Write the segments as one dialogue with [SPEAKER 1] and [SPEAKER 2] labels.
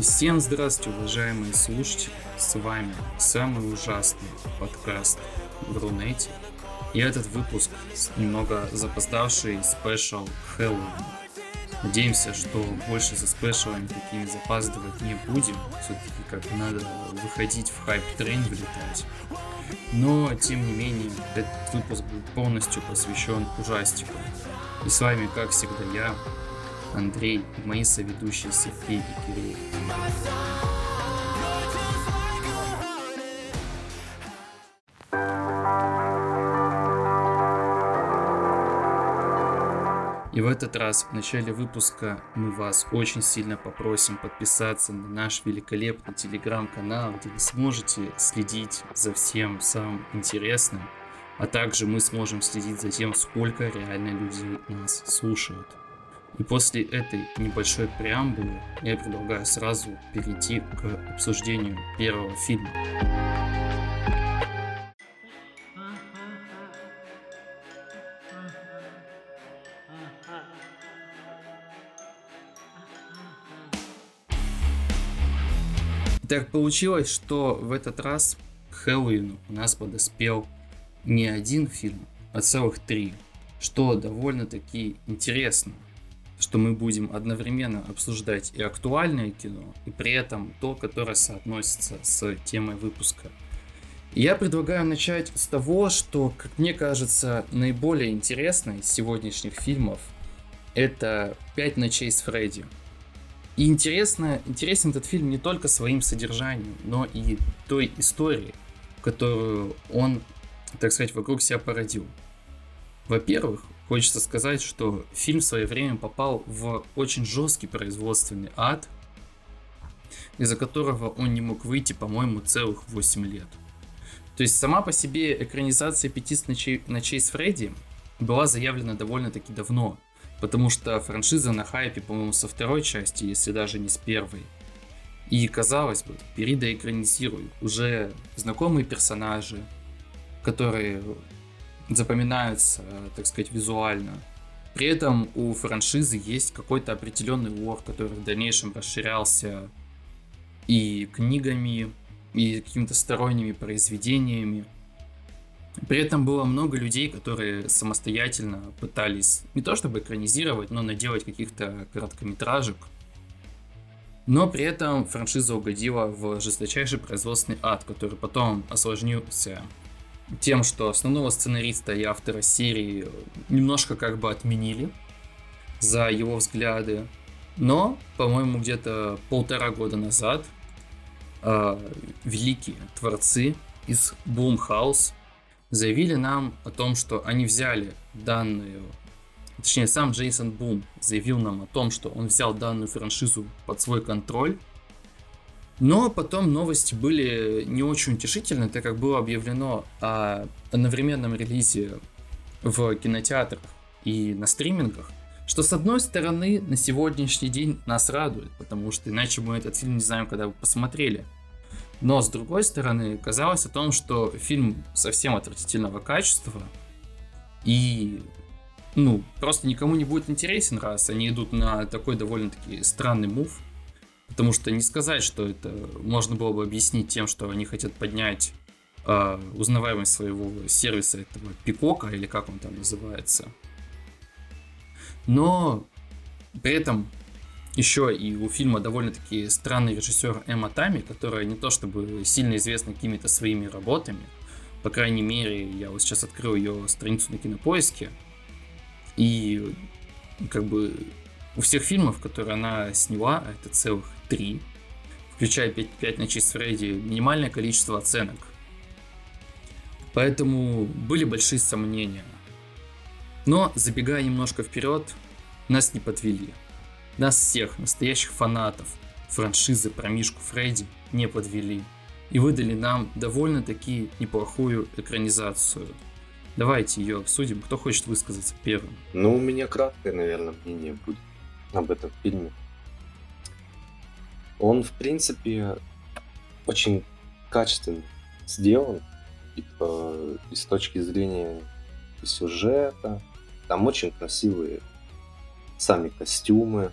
[SPEAKER 1] Всем здравствуйте, уважаемые слушатели! С вами самый ужасный подкаст в Рунете. И этот выпуск немного запоздавший special Хэллоуин. Надеемся, что больше со special ами такими запаздывать не будем. Все-таки как надо выходить в hype train, влетать. Но, тем не менее, этот выпуск будет полностью посвящен ужастикам. И с вами, как всегда, я, Андрей и мои соведущие Сергей и Кирилл. И в этот раз, в начале выпуска, мы вас очень сильно попросим подписаться на наш великолепный телеграм-канал, где вы сможете следить за всем самым интересным, а также мы сможем следить за тем, сколько реально людей нас слушают. И после этой небольшой преамбулы я предлагаю сразу перейти к обсуждению первого фильма. Так получилось, что в этот раз к Хэллоуину у нас подоспел не один фильм, а целых три, что довольно-таки интересно что мы будем одновременно обсуждать и актуальное кино, и при этом то, которое соотносится с темой выпуска. я предлагаю начать с того, что, как мне кажется, наиболее интересно из сегодняшних фильмов это «Пять ночей с Фредди». И интересно, интересен этот фильм не только своим содержанием, но и той историей, которую он, так сказать, вокруг себя породил. Во-первых, Хочется сказать, что фильм в свое время попал в очень жесткий производственный ад, из-за которого он не мог выйти, по-моему, целых 8 лет. То есть сама по себе экранизация «Пяти ночей, с Фредди» была заявлена довольно-таки давно, потому что франшиза на хайпе, по-моему, со второй части, если даже не с первой. И казалось бы, бери да экранизируй. Уже знакомые персонажи, которые запоминаются, так сказать, визуально. При этом у франшизы есть какой-то определенный лор, который в дальнейшем расширялся и книгами, и какими-то сторонними произведениями. При этом было много людей, которые самостоятельно пытались не то чтобы экранизировать, но наделать каких-то короткометражек. Но при этом франшиза угодила в жесточайший производственный ад, который потом осложнился тем, что основного сценариста и автора серии немножко как бы отменили за его взгляды. Но, по-моему, где-то полтора года назад э, великие творцы из Boomhouse заявили нам о том, что они взяли данную, точнее сам Джейсон Бум заявил нам о том, что он взял данную франшизу под свой контроль но потом новости были не очень утешительны, так как было объявлено о одновременном релизе в кинотеатрах и на стримингах, что с одной стороны на сегодняшний день нас радует, потому что иначе мы этот фильм не знаем, когда бы посмотрели. Но с другой стороны, казалось о том, что фильм совсем отвратительного качества и ну, просто никому не будет интересен, раз они идут на такой довольно-таки странный мув. Потому что не сказать, что это можно было бы объяснить тем, что они хотят поднять э, узнаваемость своего сервиса этого пикока, или как он там называется. Но при этом еще и у фильма довольно-таки странный режиссер Эмма Тами, которая не то чтобы сильно известна какими-то своими работами. По крайней мере, я вот сейчас открыл ее страницу на кинопоиске. И как бы у всех фильмов, которые она сняла, а это целых три, включая 5, 5 ночей с Фредди, минимальное количество оценок. Поэтому были большие сомнения. Но, забегая немножко вперед, нас не подвели. Нас всех, настоящих фанатов франшизы про Мишку Фредди, не подвели. И выдали нам довольно-таки неплохую экранизацию. Давайте ее обсудим. Кто хочет высказаться первым?
[SPEAKER 2] Ну, у меня краткое, наверное, мнение будет об этом фильме. Он, в принципе, очень качественно сделан и, по, и с точки зрения сюжета. Там очень красивые сами костюмы.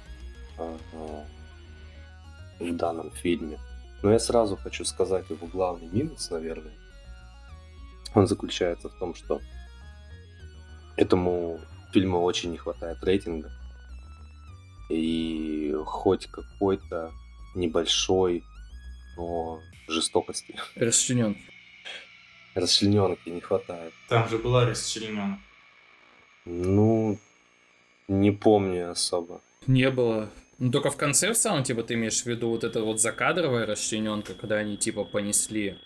[SPEAKER 2] А, а, в данном фильме. Но я сразу хочу сказать его главный минус, наверное. Он заключается в том, что этому фильму очень не хватает рейтинга. И хоть какой-то небольшой, но жестокости.
[SPEAKER 1] Расчлененки.
[SPEAKER 2] Расчлененки не хватает.
[SPEAKER 3] Там же была расчлененка.
[SPEAKER 2] Ну, не помню особо.
[SPEAKER 1] Не было. Ну, только в конце в самом, типа, ты имеешь в виду вот это вот закадровая расчлененка, когда они, типа, понесли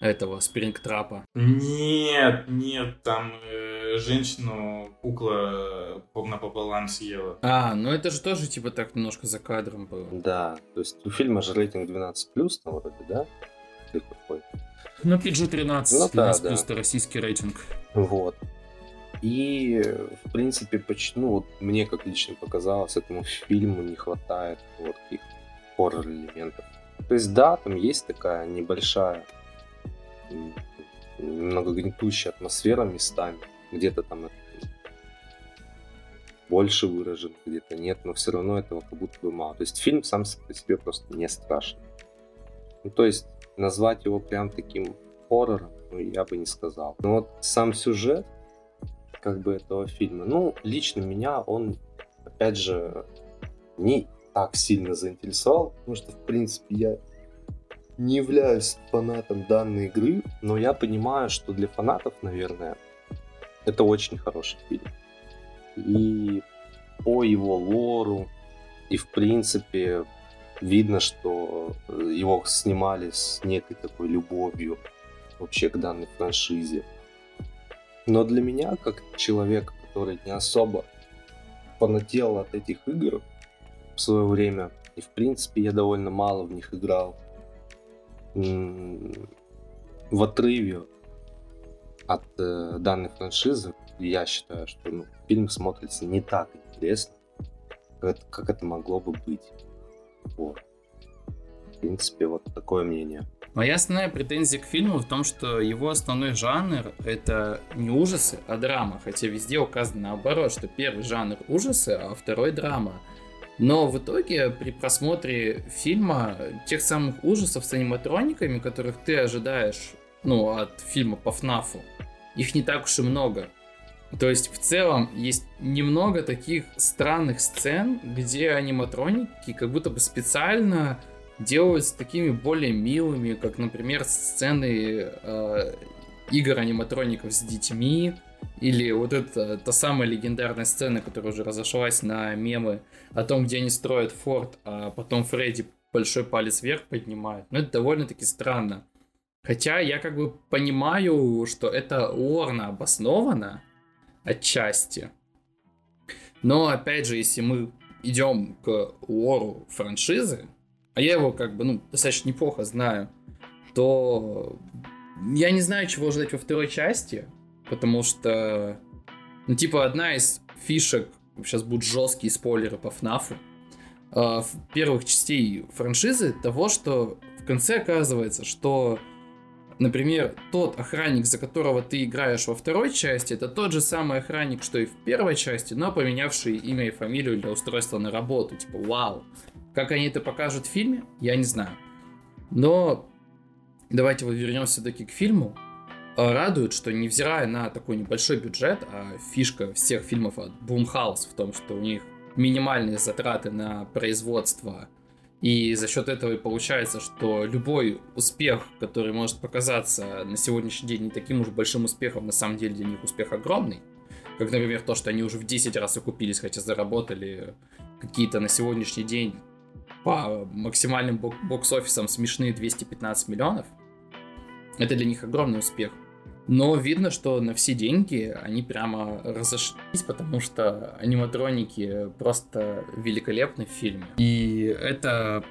[SPEAKER 1] этого спрингтрапа.
[SPEAKER 3] Нет, нет, там э, женщину кукла напополам съела.
[SPEAKER 1] А, ну это же тоже, типа, так немножко за кадром было.
[SPEAKER 2] Да, то есть у фильма же рейтинг 12+, там вроде, да? Или какой?
[SPEAKER 1] Ну, PG-13,
[SPEAKER 2] Ну да,
[SPEAKER 1] 12 плюс
[SPEAKER 2] да.
[SPEAKER 1] это российский рейтинг.
[SPEAKER 2] Вот. И, в принципе, почему, ну, вот мне как лично показалось, этому фильму не хватает вот каких хоррор-элементов. То есть, да, там есть такая небольшая, немного гнетущая атмосфера местами. Где-то там больше выражен, где-то нет, но все равно этого как будто бы мало. То есть фильм сам по себе просто не страшен. Ну, то есть назвать его прям таким хоррором, ну, я бы не сказал. Но вот сам сюжет, как бы этого фильма, ну, лично меня он, опять же, не так сильно заинтересовал, потому что, в принципе, я не являюсь фанатом данной игры, но я понимаю, что для фанатов, наверное, это очень хороший фильм. И по его лору, и в принципе видно, что э, его снимали с некой такой любовью вообще к данной франшизе. Но для меня, как человек, который не особо фанател от этих игр в свое время, и в принципе я довольно мало в них играл, в отрыве от э, данной франшизы, я считаю, что ну, фильм смотрится не так интересно, как это, как это могло бы быть. Вот. В принципе, вот такое мнение.
[SPEAKER 1] Моя основная претензия к фильму в том, что его основной жанр это не ужасы, а драма. Хотя везде указано наоборот, что первый жанр ужасы, а второй драма. Но в итоге при просмотре фильма тех самых ужасов с аниматрониками, которых ты ожидаешь ну, от фильма по ФНАФу, их не так уж и много. То есть в целом есть немного таких странных сцен, где аниматроники как будто бы специально делаются такими более милыми, как, например, сцены э, игр аниматроников с детьми, или вот эта та самая легендарная сцена, которая уже разошлась на мемы о том, где они строят форт, а потом Фредди большой палец вверх поднимает. Ну, это довольно-таки странно. Хотя я как бы понимаю, что это лорно обосновано отчасти. Но, опять же, если мы идем к лору франшизы, а я его как бы, ну, достаточно неплохо знаю, то я не знаю, чего ждать во второй части, потому что, ну, типа, одна из фишек, сейчас будут жесткие спойлеры по ФНАФу, э, первых частей франшизы того, что в конце оказывается, что, например, тот охранник, за которого ты играешь во второй части, это тот же самый охранник, что и в первой части, но поменявший имя и фамилию для устройства на работу. Типа, вау. Как они это покажут в фильме, я не знаю. Но давайте вот вернемся все-таки к фильму. А, Радует, что невзирая на такой небольшой бюджет, а фишка всех фильмов от Blumhouse в том, что у них минимальные затраты на производство, и за счет этого и получается, что любой успех, который может показаться на сегодняшний день не таким уж большим успехом, на самом деле для них успех огромный. Как, например, то, что они уже в 10 раз окупились, хотя заработали какие-то на сегодняшний день по максимальным бок- бокс-офисам смешные 215 миллионов. Это для них огромный успех. Но видно, что на все деньги они прямо разошлись, потому что аниматроники просто великолепны в фильме. И это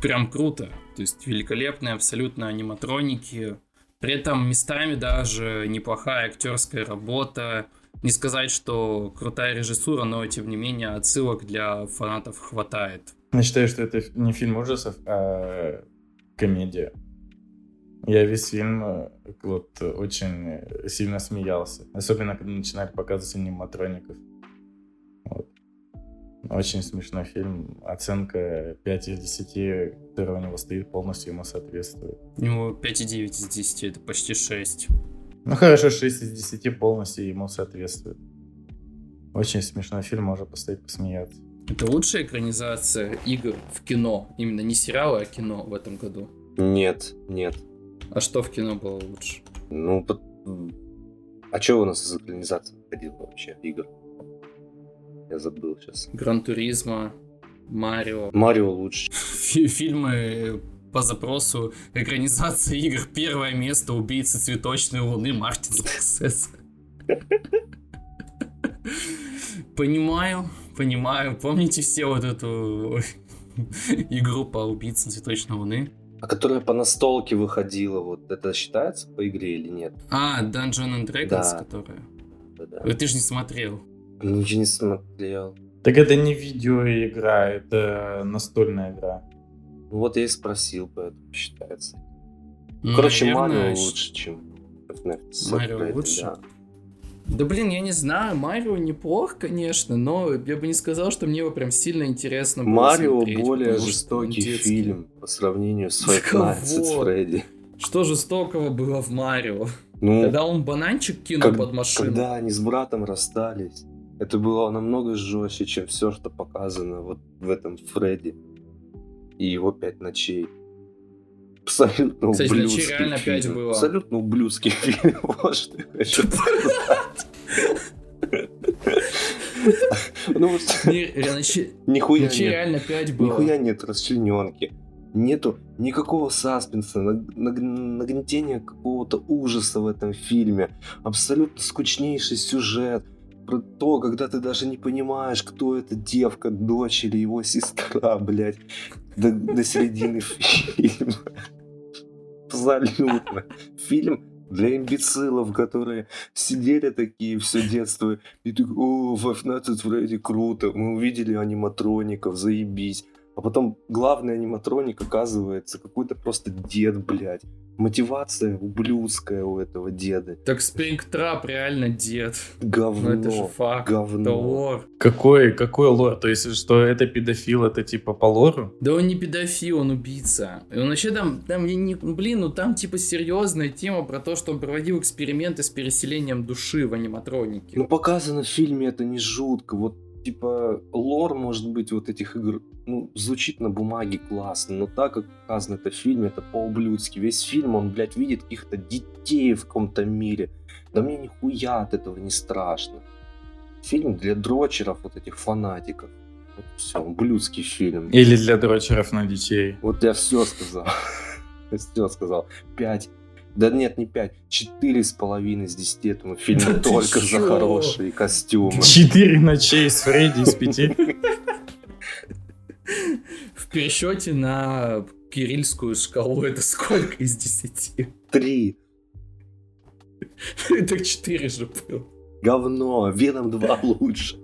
[SPEAKER 1] прям круто. То есть великолепные абсолютно аниматроники. При этом местами даже неплохая актерская работа. Не сказать, что крутая режиссура, но тем не менее отсылок для фанатов хватает.
[SPEAKER 3] Я считаю, что это не фильм ужасов, а комедия. Я весь фильм э, вот очень сильно смеялся. Особенно, когда начинали показывать аниматроников. Вот. Очень смешной фильм. Оценка 5 из 10, которая у него стоит, полностью ему соответствует.
[SPEAKER 1] У него 5,9 из 10, это почти 6.
[SPEAKER 3] Ну хорошо, 6 из 10 полностью ему соответствует. Очень смешной фильм, можно поставить посмеяться.
[SPEAKER 1] Это лучшая экранизация игр в кино. Именно не сериалы, а кино в этом году.
[SPEAKER 2] Нет, нет.
[SPEAKER 1] А что в кино было лучше?
[SPEAKER 2] Ну, под... а что у нас из экранизации выходило вообще игр? Я забыл сейчас.
[SPEAKER 1] Гран Туризма, Марио.
[SPEAKER 2] Марио лучше.
[SPEAKER 1] Фи- Фильмы по запросу экранизация игр первое место убийцы цветочной луны Мартин Скорсезе. Понимаю, понимаю. Помните все вот эту игру по убийцам цветочной луны?
[SPEAKER 2] А которая по настолке выходила, вот это считается по игре или нет?
[SPEAKER 1] А, Dungeon and Dragons,
[SPEAKER 2] Да.
[SPEAKER 1] которая.
[SPEAKER 2] Да-да.
[SPEAKER 1] Э, Ты же не смотрел.
[SPEAKER 2] Ничего не смотрел.
[SPEAKER 3] Так это не видеоигра, это настольная игра.
[SPEAKER 2] Ну Вот я и спросил, поэтому считается. Короче,
[SPEAKER 1] Наверное,
[SPEAKER 2] Марио лучше, чем FNAF с
[SPEAKER 1] Марио
[SPEAKER 2] Фредди,
[SPEAKER 1] лучше?
[SPEAKER 2] да.
[SPEAKER 1] Да блин, я не знаю, Марио неплох, конечно, но я бы не сказал, что мне его прям сильно интересно было
[SPEAKER 2] Марио более жестокий фильм по сравнению с Five Nights at
[SPEAKER 1] кого?
[SPEAKER 2] Freddy.
[SPEAKER 1] Что жестокого было в Марио?
[SPEAKER 2] Ну,
[SPEAKER 1] Когда он бананчик кинул
[SPEAKER 2] как-
[SPEAKER 1] под машину.
[SPEAKER 2] когда они с братом расстались, это было намного жестче, чем все, что показано вот в этом Фредди и его пять ночей. Абсолютно
[SPEAKER 1] Кстати,
[SPEAKER 2] ублюдский
[SPEAKER 1] «Ночей» реально
[SPEAKER 2] фильм.
[SPEAKER 1] было.
[SPEAKER 2] Абсолютно ублюдский фильм. Вот что я хочу. Ну, нихуя
[SPEAKER 1] реально 5 было.
[SPEAKER 2] Нихуя нет расчлененки. Нету никакого саспенса, наг- наг- нагнетения какого-то ужаса в этом фильме. Абсолютно скучнейший сюжет. Про то, когда ты даже не понимаешь, кто эта девка, дочь или его сестра, блядь, до, до середины фильма. Абсолютно. Фильм для имбецилов, которые сидели такие все детство и так, о, Five Nights at Freddy круто, мы увидели аниматроников, заебись. А потом главный аниматроник оказывается какой-то просто дед, блядь. Мотивация ублюдская у этого деда.
[SPEAKER 1] Так Спрингтрап реально дед.
[SPEAKER 2] Говно.
[SPEAKER 1] Ну это же факт. Это
[SPEAKER 2] говно.
[SPEAKER 1] лор.
[SPEAKER 3] Какой, какой лор? То есть, что это педофил, это типа по лору?
[SPEAKER 1] Да он не педофил, он убийца. И он вообще там, там, я не, ну, блин, ну там типа серьезная тема про то, что он проводил эксперименты с переселением души в аниматронике.
[SPEAKER 2] Ну, показано в фильме это не жутко. Вот, типа, лор, может быть, вот этих игр, ну, звучит на бумаге классно, но так как показано это в фильме, это по-ублюдски. Весь фильм, он, блядь, видит каких-то детей в каком-то мире. Да мне нихуя от этого не страшно. Фильм для дрочеров, вот этих фанатиков. Вот все, ублюдский фильм.
[SPEAKER 3] Или для дрочеров на детей?
[SPEAKER 2] Вот я все сказал. Все сказал. Пять. Да нет, не пять. Четыре с половиной из десяти этому фильму
[SPEAKER 1] Да
[SPEAKER 2] только за хорошие костюмы.
[SPEAKER 3] Четыре ночей с Фредди из пяти?
[SPEAKER 1] В пересчете на кирильскую шкалу это сколько из десяти?
[SPEAKER 2] Три.
[SPEAKER 1] Так 4 же был.
[SPEAKER 2] Говно. Веном 2 лучше.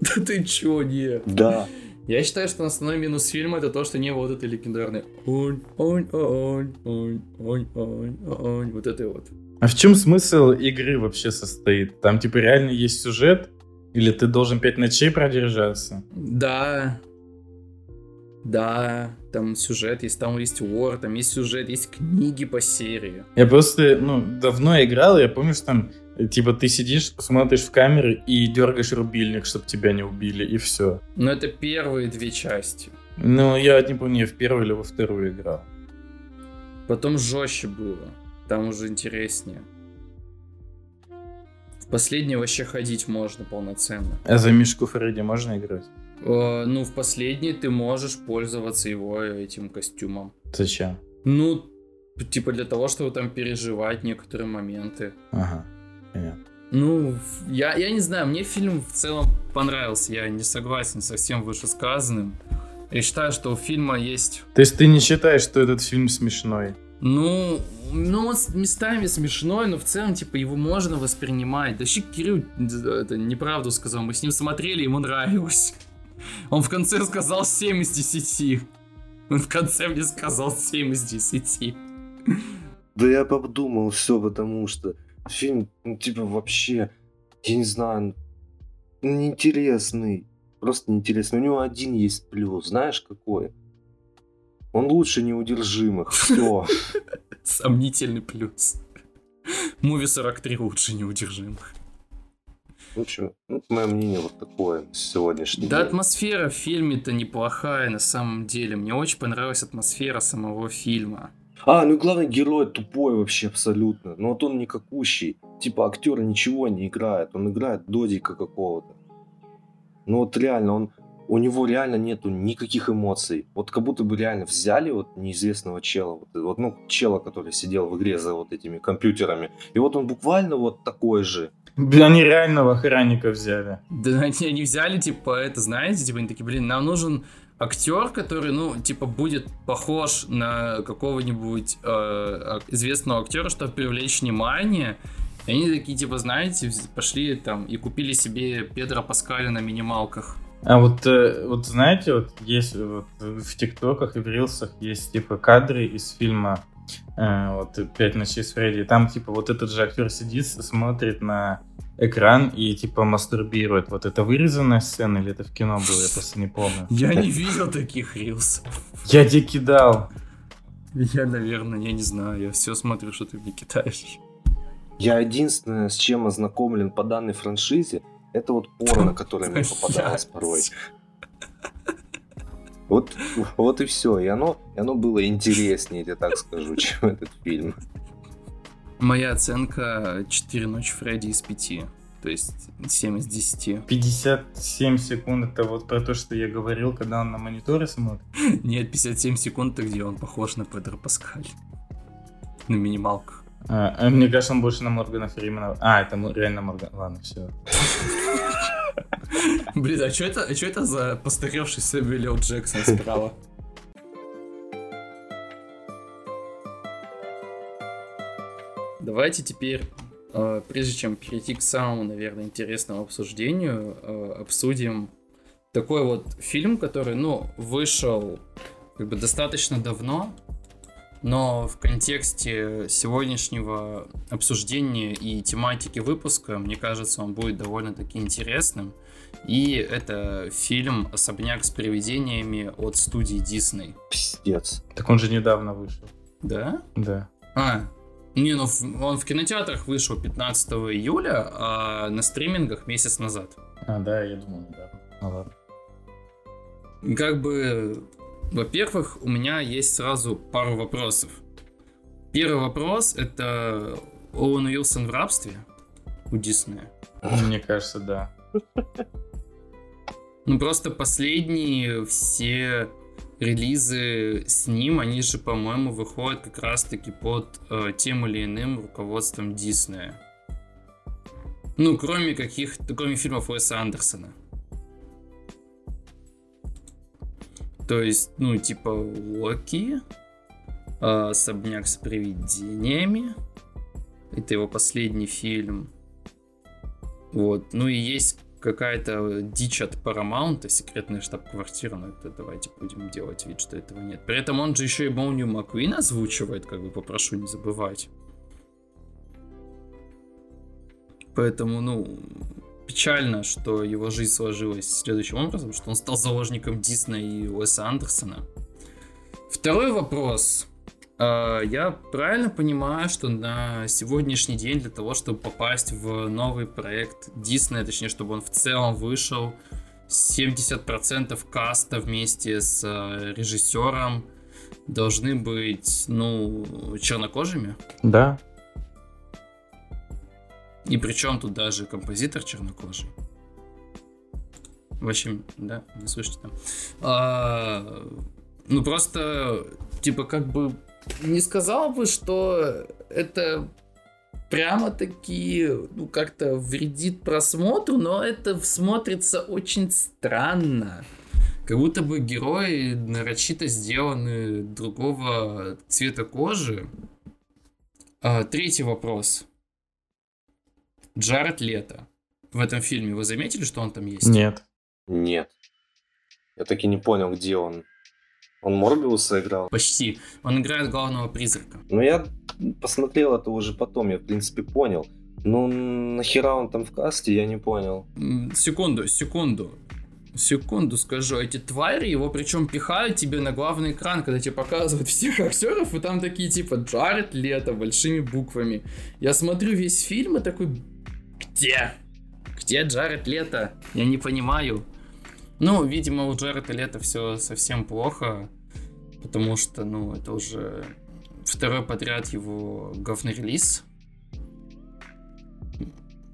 [SPEAKER 1] Да ты чё, не?
[SPEAKER 2] Да.
[SPEAKER 1] Я считаю, что основной минус фильма это то, что не вот это легендарное он, он, он, он, он, он, он, вот это вот.
[SPEAKER 3] А в чем смысл игры вообще состоит? Там типа реально есть сюжет? Или ты должен пять ночей продержаться?
[SPEAKER 1] Да, да, там сюжет есть, там есть лор, там есть сюжет, есть книги по серии.
[SPEAKER 3] Я просто, ну, давно играл, и я помню, что там, типа, ты сидишь, смотришь в камеры и дергаешь рубильник, чтобы тебя не убили, и все.
[SPEAKER 1] Но это первые две части.
[SPEAKER 3] Ну, я не помню, я в первую или во вторую играл.
[SPEAKER 1] Потом жестче было. Там уже интереснее. В последнее вообще ходить можно полноценно.
[SPEAKER 3] А за Мишку Фредди можно играть?
[SPEAKER 1] Э, ну, в последний ты можешь пользоваться его этим костюмом.
[SPEAKER 3] Зачем?
[SPEAKER 1] Ну, типа для того, чтобы там переживать некоторые моменты.
[SPEAKER 3] Ага, понятно.
[SPEAKER 1] Ну, я, я не знаю, мне фильм в целом понравился. Я не согласен со всем вышесказанным. Я считаю, что у фильма есть...
[SPEAKER 3] То есть ты не считаешь, что этот фильм смешной?
[SPEAKER 1] Ну, ну, он с местами смешной, но в целом, типа, его можно воспринимать. Да вообще Кирилл это неправду сказал. Мы с ним смотрели, ему нравилось. Он в конце сказал 7 из 10. Он в конце мне сказал 7 из 10.
[SPEAKER 2] Да я подумал все, потому что фильм, ну, типа, вообще, я не знаю, неинтересный. просто неинтересно. У него один есть плюс, знаешь какой? Он лучше неудержимых, все.
[SPEAKER 1] Сомнительный плюс. Муви 43 лучше неудержимых.
[SPEAKER 2] В общем, ну, мое мнение вот такое сегодняшний
[SPEAKER 1] Да,
[SPEAKER 2] день.
[SPEAKER 1] атмосфера в фильме-то неплохая на самом деле. Мне очень понравилась атмосфера самого фильма.
[SPEAKER 2] А, ну и главный герой тупой вообще абсолютно. Ну вот он никакущий. Типа актер ничего не играет. Он играет додика какого-то. Ну вот реально, он, у него реально нету никаких эмоций. Вот как будто бы реально взяли вот неизвестного чела. Вот, вот, ну, чела, который сидел в игре за вот этими компьютерами. И вот он буквально вот такой же.
[SPEAKER 3] Блин, они реального охранника взяли.
[SPEAKER 1] Да они, они взяли, типа, это, знаете, типа, они такие, блин, нам нужен актер, который, ну, типа, будет похож на какого-нибудь э, известного актера, чтобы привлечь внимание. И они такие, типа, знаете, пошли там и купили себе Педро Паскаля на минималках.
[SPEAKER 3] А вот, э, вот знаете, вот есть вот в ТикТоках и в Рилсах есть типа кадры из фильма э, вот «Пять ночей с Фредди». Там типа вот этот же актер сидит, смотрит на экран и типа мастурбирует. Вот это вырезанная сцена или это в кино было, я просто не помню.
[SPEAKER 1] Я не видел таких рилсов.
[SPEAKER 3] Я тебе кидал.
[SPEAKER 1] Я, наверное, я не знаю, я все смотрю, что ты мне кидаешь.
[SPEAKER 2] Я единственное, с чем ознакомлен по данной франшизе, это вот порно, которое мне попадалось порой. Вот, вот и все. И оно, и оно было интереснее, я так скажу, чем этот фильм.
[SPEAKER 1] Моя оценка 4 ночи Фредди из 5. То есть 7 из 10.
[SPEAKER 3] 57 секунд это вот про то, что я говорил, когда он на мониторе смотрит.
[SPEAKER 1] Нет, 57 секунд, это где он похож на Педро Паскаль. На минималках.
[SPEAKER 3] А, а мне кажется, он больше на Моргана Фримена. А, это реально Морган. Ладно, все.
[SPEAKER 1] Блин, а что это, а это за постаревший Сэмюэл. Джексон справа? Давайте теперь, э, прежде чем перейти к самому, наверное, интересному обсуждению, э, обсудим такой вот фильм, который, ну, вышел как бы достаточно давно, но в контексте сегодняшнего обсуждения и тематики выпуска, мне кажется, он будет довольно-таки интересным. И это фильм «Особняк с привидениями» от студии Disney.
[SPEAKER 2] Пиздец.
[SPEAKER 3] Так он же недавно вышел.
[SPEAKER 1] Да?
[SPEAKER 3] Да.
[SPEAKER 1] А, не, ну он в кинотеатрах вышел 15 июля, а на стримингах месяц назад.
[SPEAKER 3] А, да, я думал недавно. Ну ладно.
[SPEAKER 1] Как бы, во-первых, у меня есть сразу пару вопросов. Первый вопрос это Оуэн Уилсон в рабстве у Диснея.
[SPEAKER 3] Мне кажется, да.
[SPEAKER 1] Ну просто последние все релизы с ним, они же, по-моему, выходят как раз-таки под э, тем или иным руководством Диснея. Ну, кроме каких кроме фильмов Уэса Андерсона. То есть, ну, типа Локи, э, Особняк с привидениями. Это его последний фильм. Вот. Ну и есть какая-то дичь от Paramount, секретная штаб-квартира, но это давайте будем делать вид, что этого нет. При этом он же еще и Молнию Маккуин озвучивает, как бы попрошу не забывать. Поэтому, ну, печально, что его жизнь сложилась следующим образом, что он стал заложником Диснея и Уэса Андерсона. Второй вопрос. А, Я правильно понимаю, что на сегодняшний день для того, чтобы попасть в новый проект Диснея, точнее, чтобы он в целом вышел, 70% каста вместе с э, режиссером должны быть, ну, чернокожими.
[SPEAKER 3] Да.
[SPEAKER 1] И причем тут даже композитор чернокожий. В общем, да, не слышите там. А, ну просто, типа, как бы не сказал бы, что это прямо-таки, ну, как-то вредит просмотру, но это смотрится очень странно. Как будто бы герои нарочито сделаны другого цвета кожи. А, третий вопрос. Джаред Лето. В этом фильме вы заметили, что он там есть?
[SPEAKER 3] Нет.
[SPEAKER 2] Нет. Я так и не понял, где он. Он Морбиуса играл.
[SPEAKER 1] Почти. Он играет главного призрака.
[SPEAKER 2] Но я посмотрел это уже потом, я в принципе понял. Ну, нахера он там в касте, я не понял.
[SPEAKER 1] Секунду, секунду. Секунду скажу, эти твари его причем пихают тебе на главный экран, когда тебе показывают всех актеров, и там такие типа Джаред Лето большими буквами. Я смотрю весь фильм и такой, где? Где Джаред Лето? Я не понимаю. Ну, видимо, у Джареда Лето все совсем плохо, потому что, ну, это уже второй подряд его говнорелиз.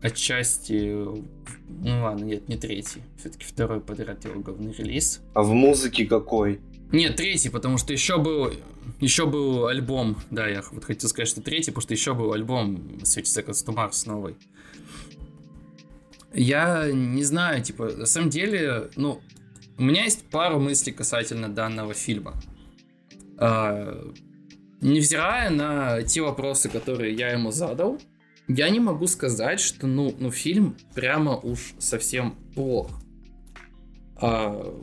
[SPEAKER 1] Отчасти ну ладно, нет, не третий. Все-таки второй подряд его говный релиз.
[SPEAKER 2] А в музыке какой?
[SPEAKER 1] Нет, третий, потому что еще был, еще был альбом, да, я вот хотел сказать, что третий, потому что еще был альбом Sweet Seconds to Mars новый. Я не знаю, типа, на самом деле, ну, у меня есть пару мыслей касательно данного фильма. А, невзирая на те вопросы, которые я ему задал, я не могу сказать, что ну, ну фильм прямо уж совсем плох. А,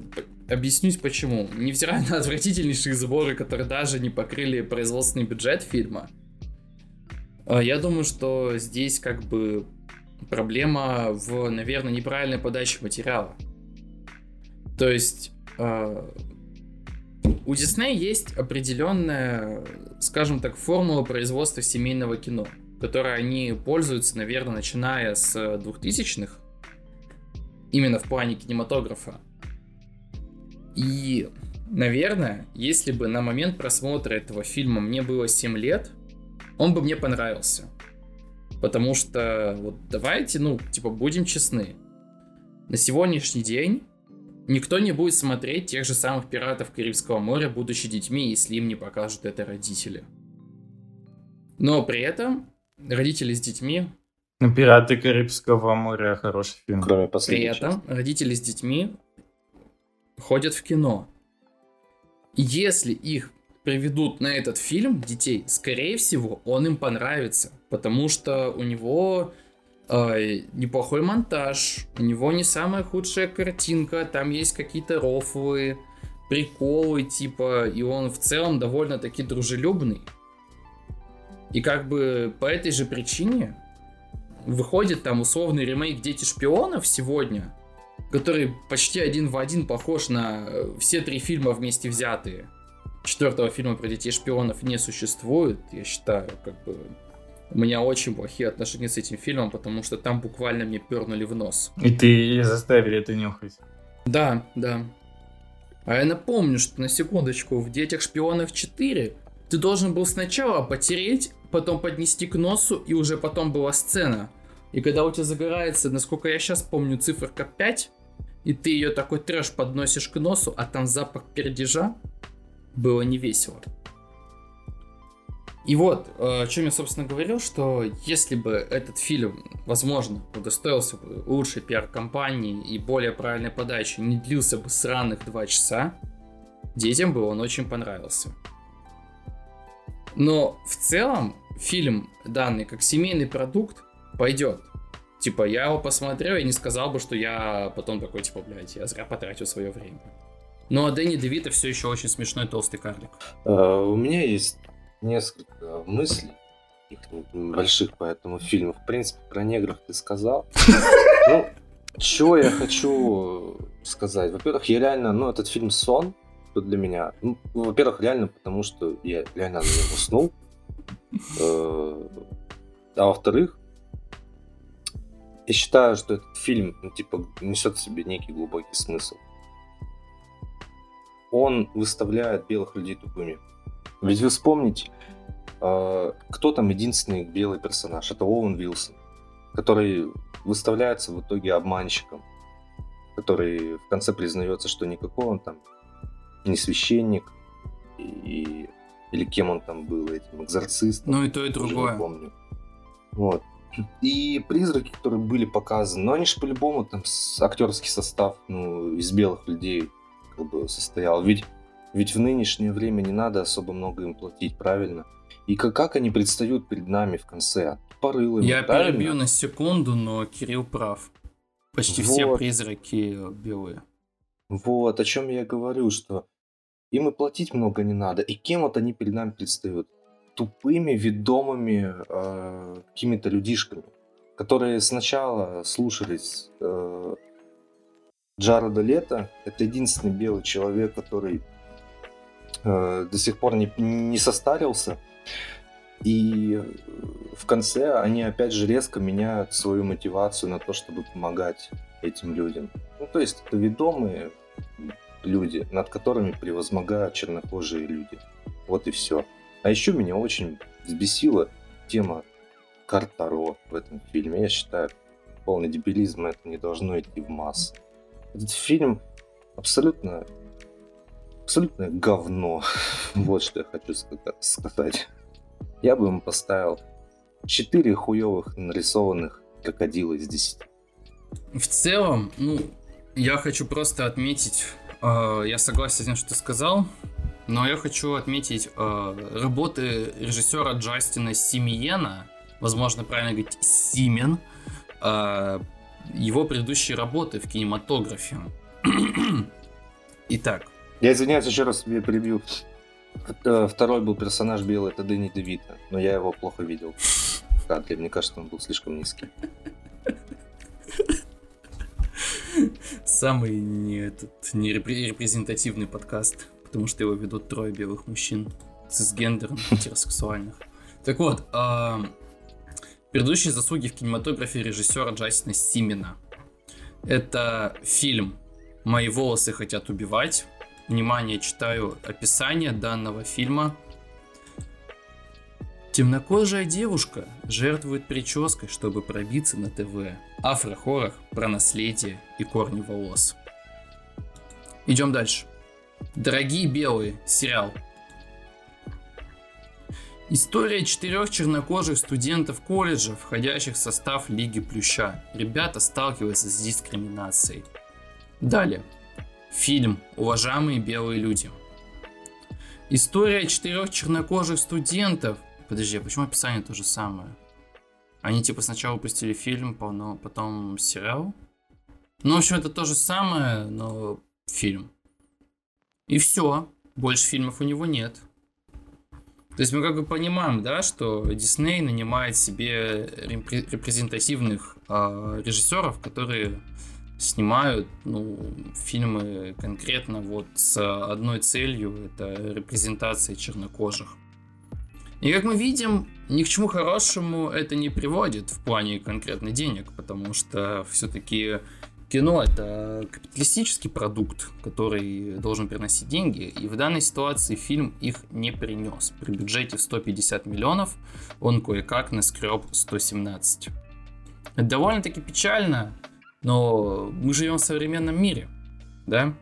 [SPEAKER 1] объяснюсь почему. Невзирая на отвратительнейшие сборы, которые даже не покрыли производственный бюджет фильма, а, я думаю, что здесь как бы проблема в, наверное, неправильной подаче материала. То есть а, у Диснея есть определенная, скажем так, формула производства семейного кино – которой они пользуются, наверное, начиная с 2000-х, именно в плане кинематографа. И, наверное, если бы на момент просмотра этого фильма мне было 7 лет, он бы мне понравился. Потому что, вот давайте, ну, типа, будем честны. На сегодняшний день никто не будет смотреть тех же самых «Пиратов Карибского моря», будучи детьми, если им не покажут это родители. Но при этом родители с детьми.
[SPEAKER 3] Ну, «Пираты Карибского моря» хороший фильм.
[SPEAKER 2] Кроме.
[SPEAKER 1] При этом родители с детьми ходят в кино. Если их приведут на этот фильм, детей, скорее всего, он им понравится. Потому что у него э, неплохой монтаж, у него не самая худшая картинка, там есть какие-то рофлы, приколы, типа, и он в целом довольно-таки дружелюбный. И как бы по этой же причине выходит там условный ремейк «Дети шпионов» сегодня, который почти один в один похож на э, все три фильма вместе взятые. Четвертого фильма про детей шпионов не существует. Я считаю, как бы у меня очень плохие отношения с этим фильмом, потому что там буквально мне пернули в нос.
[SPEAKER 3] И ты заставили это нюхать.
[SPEAKER 1] Да, да. А я напомню, что на секундочку в «Детях шпионов 4» ты должен был сначала потереть потом поднести к носу, и уже потом была сцена. И когда у тебя загорается, насколько я сейчас помню, циферка 5, и ты ее такой трэш подносишь к носу, а там запах пердежа, было не весело. И вот, э, о чем я, собственно, говорил, что если бы этот фильм, возможно, удостоился бы лучшей пиар-компании и более правильной подачи, не длился бы сраных два часа, детям бы он очень понравился. Но в целом фильм данный как семейный продукт пойдет. Типа, я его посмотрел и не сказал бы, что я потом такой, типа, блядь, я зря потратил свое время. Но Дэнни Девита все еще очень смешной толстый карлик.
[SPEAKER 2] Uh, у меня есть несколько мыслей больших по этому фильму. В принципе, про негров ты сказал. Ну, чего я хочу сказать? Во-первых, я реально, ну, этот фильм сон для меня. Ну, во-первых, реально, потому что я реально на нем уснул. Э, а во-вторых, я считаю, что этот фильм, ну, типа, несет в себе некий глубокий смысл. Он выставляет белых людей тупыми. Ведь вы вспомните, э, кто там единственный белый персонаж? Это Оуэн Вилсон, который выставляется в итоге обманщиком, который в конце признается, что никакого он там не священник, и или кем он там был, этим экзорцистом.
[SPEAKER 1] Ну и то, и другое.
[SPEAKER 2] Не помню. Вот. И призраки, которые были показаны, ну они же по-любому там актерский состав ну, из белых людей бы состоял. Ведь, ведь в нынешнее время не надо особо много им платить, правильно? И как, как они предстают перед нами в конце? Порылами,
[SPEAKER 1] Я
[SPEAKER 2] правильно?
[SPEAKER 1] перебью на секунду, но Кирилл прав. Почти вот. все призраки белые.
[SPEAKER 2] Вот, о чем я говорю, что им и платить много не надо. И кем вот они перед нами предстают? Тупыми, ведомыми э, какими-то людишками, которые сначала слушались э, Джареда Лето. Это единственный белый человек, который э, до сих пор не, не состарился. И в конце они опять же резко меняют свою мотивацию на то, чтобы помогать этим людям. Ну, то есть это ведомые люди, над которыми превозмогают чернокожие люди. Вот и все. А еще меня очень взбесила тема карт в этом фильме. Я считаю, полный дебилизм это не должно идти в массы. Этот фильм абсолютно абсолютное говно. вот что я хочу сказать. Я бы ему поставил 4 хуевых нарисованных крокодила из 10.
[SPEAKER 1] В целом, ну, я хочу просто отметить, э, я согласен с тем, что ты сказал, но я хочу отметить э, работы режиссера Джастина Симиена, возможно, правильно говорить Симен, э, его предыдущие работы в кинематографе. Итак.
[SPEAKER 2] Я извиняюсь, еще раз тебе перебью. Э, второй был персонаж белый, это Дэнни Девита, но я его плохо видел в кадре. Мне кажется, он был слишком низкий.
[SPEAKER 1] Самый не, этот, не репрезентативный подкаст, потому что его ведут трое белых мужчин цисгендерных, гетеросексуальных. Так вот, э, предыдущие заслуги в кинематографе режиссера Джастина Симина. Это фильм «Мои волосы хотят убивать», Внимание, читаю описание данного фильма. Темнокожая девушка жертвует прической, чтобы пробиться на ТВ. Афрохоррор про наследие и корни волос. Идем дальше. Дорогие белые. Сериал. История четырех чернокожих студентов колледжа, входящих в состав Лиги Плюща. Ребята сталкиваются с дискриминацией. Далее. Фильм «Уважаемые белые люди». История четырех чернокожих студентов. Подожди, а почему описание то же самое? Они типа сначала выпустили фильм, потом сериал? Ну, в общем, это то же самое, но фильм. И все. Больше фильмов у него нет. То есть мы как бы понимаем, да, что Дисней нанимает себе репрезентативных э, режиссеров, которые снимают ну, фильмы конкретно вот с одной целью, это репрезентация чернокожих. И как мы видим, ни к чему хорошему это не приводит в плане конкретно денег, потому что все-таки кино это капиталистический продукт, который должен приносить деньги, и в данной ситуации фильм их не принес. При бюджете 150 миллионов он кое-как наскреб 117. Это довольно-таки печально, но мы живем в современном мире, да?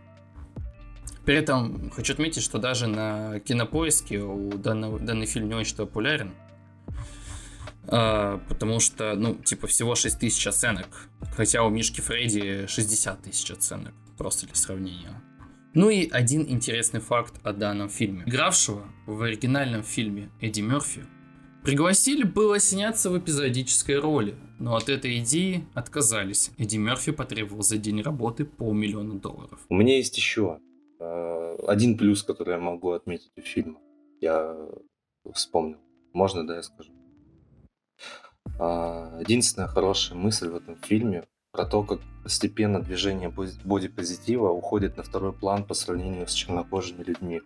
[SPEAKER 1] При этом хочу отметить, что даже на кинопоиске у данного, данный фильм не очень популярен. А, потому что, ну, типа, всего 6 тысяч оценок. Хотя у Мишки Фредди 60 тысяч оценок. Просто для сравнения. Ну и один интересный факт о данном фильме. Игравшего в оригинальном фильме Эдди Мерфи Пригласили было сняться в эпизодической роли, но от этой идеи отказались. Эдди Мерфи потребовал за день работы полмиллиона долларов.
[SPEAKER 2] У меня есть еще э, один плюс, который я могу отметить у фильма. Я вспомнил. Можно, да, я скажу? Э, единственная хорошая мысль в этом фильме про то, как постепенно движение бодипозитива уходит на второй план по сравнению с чернокожими людьми.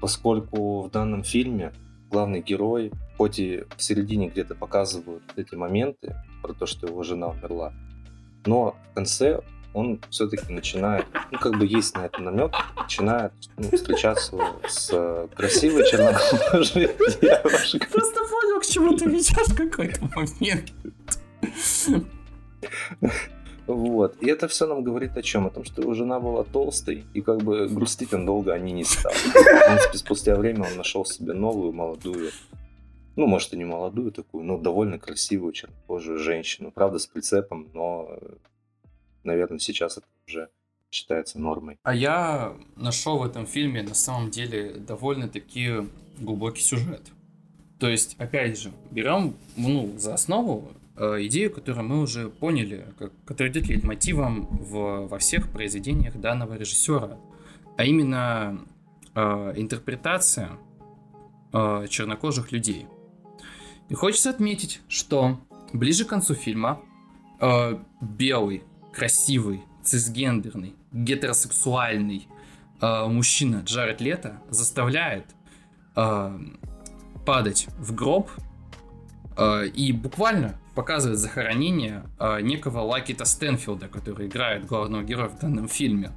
[SPEAKER 2] Поскольку в данном фильме главный герой, хоть и в середине где-то показывают эти моменты про то, что его жена умерла, но в конце он все-таки начинает, ну, как бы есть на это намек, начинает ну, встречаться с красивой чернокожей девушкой.
[SPEAKER 1] Просто понял, к чему ты ведешь какой-то момент.
[SPEAKER 2] Вот. И это все нам говорит о чем? О том, что его жена была толстой, и как бы грустить он долго они не стал. В принципе, спустя время он нашел себе новую, молодую, ну, может, и не молодую такую, но довольно красивую чернокожую женщину. Правда, с прицепом, но, наверное, сейчас это уже считается нормой.
[SPEAKER 1] А я нашел в этом фильме на самом деле довольно-таки глубокий сюжет. То есть, опять же, берем ну, за основу Э, идею, которую мы уже поняли, как, которая идет лейтмотивом в, во всех произведениях данного режиссера, а именно э, интерпретация э, чернокожих людей. И хочется отметить, что ближе к концу фильма э, белый, красивый, цисгендерный, гетеросексуальный э, мужчина Джаред Лето заставляет э, падать в гроб э, и буквально показывает захоронение э, некого Лакита Стэнфилда, который играет главного героя в данном фильме.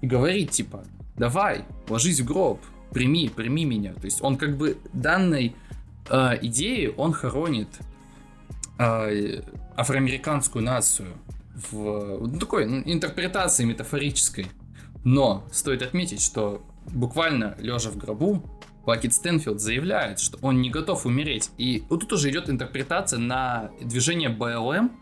[SPEAKER 1] И говорит, типа, давай, ложись в гроб, прими, прими меня. То есть он как бы данной э, идеей, он хоронит э, афроамериканскую нацию в ну, такой ну, интерпретации метафорической. Но стоит отметить, что буквально лежа в гробу, Лакит Стэнфилд заявляет, что он не готов умереть. И вот тут уже идет интерпретация на движение БЛМ,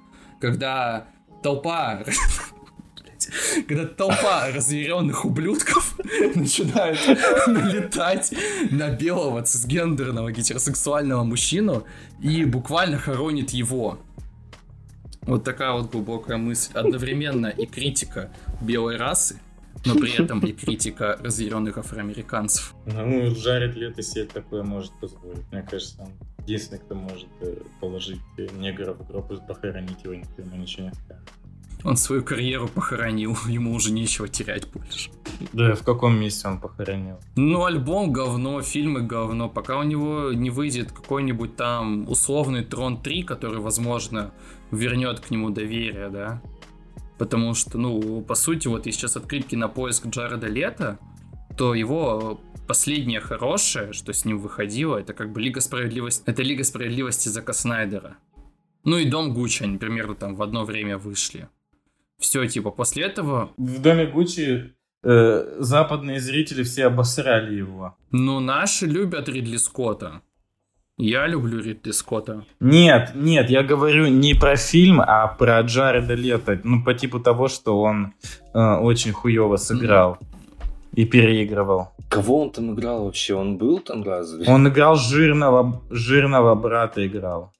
[SPEAKER 1] когда толпа когда толпа разъяренных ублюдков начинает налетать на белого цисгендерного гетеросексуального мужчину и буквально хоронит его. Вот такая вот глубокая мысль. Одновременно и критика белой расы, но при этом и критика разъяренных афроамериканцев.
[SPEAKER 3] Ну, жарит лето себе такое может позволить. Мне кажется, он единственный, кто может э, положить негра в гроб и похоронить его, никто ему ничего не скажет.
[SPEAKER 1] Он свою карьеру похоронил, ему уже нечего терять больше.
[SPEAKER 3] Да, в каком месте он похоронил?
[SPEAKER 1] Ну, альбом говно, фильмы говно. Пока у него не выйдет какой-нибудь там условный Трон 3, который, возможно, вернет к нему доверие, да. Потому что, ну, по сути, вот если сейчас открыть кинопоиск Джареда Лето, то его последнее хорошее, что с ним выходило, это как бы Лига Справедливости. Это Лига Справедливости Зака Снайдера. Ну и Дом Гуччи, они примерно там в одно время вышли. Все, типа, после этого...
[SPEAKER 3] В Доме Гуччи э, западные зрители все обосрали его.
[SPEAKER 1] Ну, наши любят Ридли Скотта. Я люблю Ридли Скотта.
[SPEAKER 3] Нет, нет, я говорю не про фильм, а про Джареда Лето. Ну, по типу того, что он э, очень хуево сыграл и переигрывал.
[SPEAKER 2] Кого он там играл вообще? Он был там разве?
[SPEAKER 3] Он играл жирного, жирного брата играл.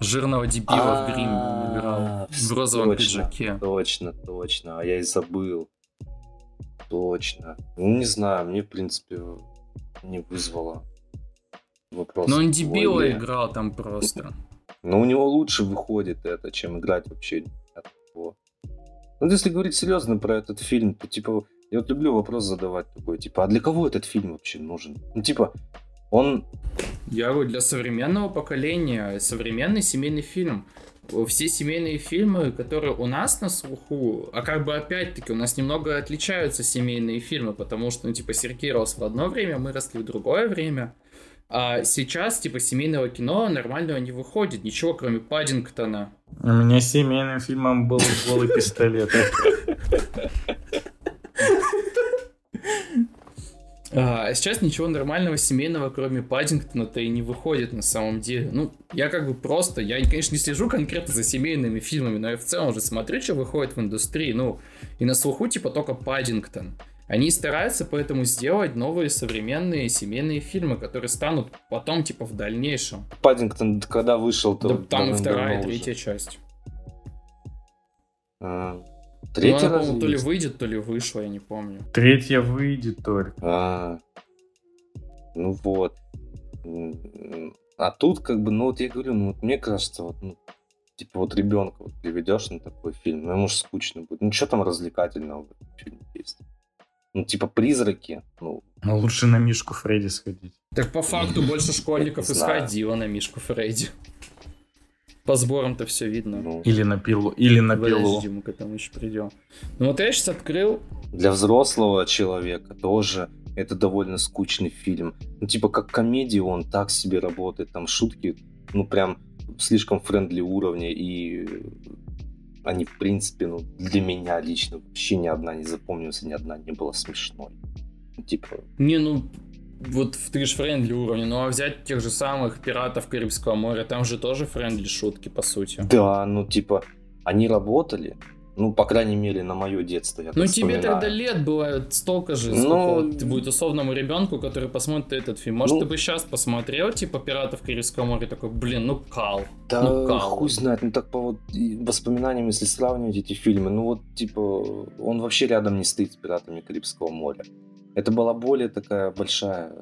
[SPEAKER 1] Жирного дебила в грим играл. В розовом пиджаке.
[SPEAKER 2] Точно, точно. А я и забыл. Точно. Ну, не знаю, мне, в принципе, не вызвало вопрос.
[SPEAKER 1] Но он дебила играл там просто.
[SPEAKER 2] Но у него лучше выходит это, чем играть вообще. Ну, если говорить серьезно про этот фильм, то, типа, я вот люблю вопрос задавать такой, типа, а для кого этот фильм вообще нужен? Ну, типа, он...
[SPEAKER 1] Я говорю, для современного поколения, современный семейный фильм. Все семейные фильмы, которые у нас на слуху, а как бы опять-таки у нас немного отличаются семейные фильмы, потому что, ну, типа, Сергей рос в одно время, мы росли в другое время. А сейчас, типа, семейного кино нормального не выходит, ничего, кроме Паддингтона.
[SPEAKER 3] У меня семейным фильмом был голый пистолет.
[SPEAKER 1] А сейчас ничего нормального семейного, кроме Паддингтона-то и не выходит на самом деле. Ну, я как бы просто, я, конечно, не слежу конкретно за семейными фильмами, но я в целом уже смотрю, что выходит в индустрии. Ну, и на слуху типа только Паддингтон. Они стараются поэтому сделать новые современные семейные фильмы, которые станут потом, типа, в дальнейшем.
[SPEAKER 2] Паддингтон когда вышел, то...
[SPEAKER 1] Да, там и вторая, и третья часть.
[SPEAKER 2] А,
[SPEAKER 1] Третья, ну, она, то ли выйдет, то ли вышла, я не помню.
[SPEAKER 3] Третья выйдет только.
[SPEAKER 2] А, ну вот. А тут как бы, ну вот я говорю, ну вот мне кажется, вот, ну, типа вот ребенка вот приведешь на такой фильм, ну ему же скучно будет. Ну что там развлекательного в этом фильме есть? Ну типа призраки, ну.
[SPEAKER 3] А лучше на Мишку Фредди сходить.
[SPEAKER 1] Так по факту больше школьников и сходило на Мишку Фредди. По сборам-то все видно.
[SPEAKER 3] Ну. Или на пилу, или на пилу.
[SPEAKER 1] Подожди, мы к этому еще придем. Ну вот я сейчас открыл.
[SPEAKER 2] Для взрослого человека тоже это довольно скучный фильм. Ну типа как комедия он так себе работает, там шутки, ну прям слишком friendly уровня и они в принципе, ну для меня лично вообще ни одна не запомнилась, ни одна не была смешной. Ну, типа...
[SPEAKER 1] Не, ну вот в ты же friendly уровне, ну а взять тех же самых пиратов Карибского моря, там же тоже friendly шутки, по сути.
[SPEAKER 2] Да, ну типа, они работали, ну, по крайней мере, на мое детство. Я
[SPEAKER 1] ну, тебе тогда лет было столько же, сколько ну, будет условному ребенку, который посмотрит этот фильм. Может, ну, ты бы сейчас посмотрел, типа, «Пиратов Карибского моря», такой, блин, ну, кал.
[SPEAKER 2] Да,
[SPEAKER 1] ну, кал.
[SPEAKER 2] хуй знает, ну, так по вот воспоминаниям, если сравнивать эти фильмы, ну, вот, типа, он вообще рядом не стоит с «Пиратами Карибского моря». Это была более такая большая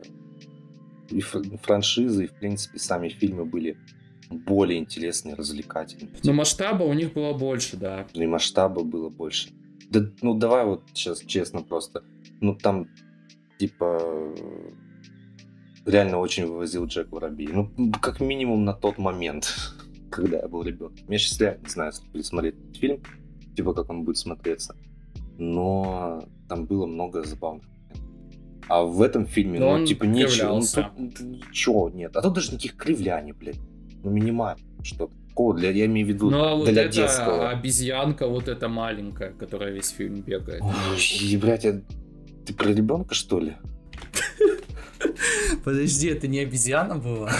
[SPEAKER 2] и франшиза, и, в принципе, сами фильмы были более интересные, развлекательные.
[SPEAKER 1] Но масштаба у них было больше, да.
[SPEAKER 2] И масштаба было больше. Да, ну давай вот сейчас честно просто. Ну там типа реально очень вывозил Джек Воробей. Ну, как минимум на тот момент, когда я был ребенком. Я сейчас реально не знаю, если смотреть этот фильм, типа как он будет смотреться. Но там было много забавных а в этом фильме,
[SPEAKER 1] Но
[SPEAKER 2] ну,
[SPEAKER 1] он
[SPEAKER 2] типа, ничего. Ну, ничего нет. А тут даже никаких кривляний, блядь. Ну, минимально что-то. Для, я имею в виду,
[SPEAKER 1] Ну а вот
[SPEAKER 2] для
[SPEAKER 1] эта
[SPEAKER 2] детского.
[SPEAKER 1] обезьянка, вот эта маленькая, которая весь фильм бегает.
[SPEAKER 2] Ой, блядь, я- ты про ребенка, что ли?
[SPEAKER 1] Подожди, это не обезьяна была?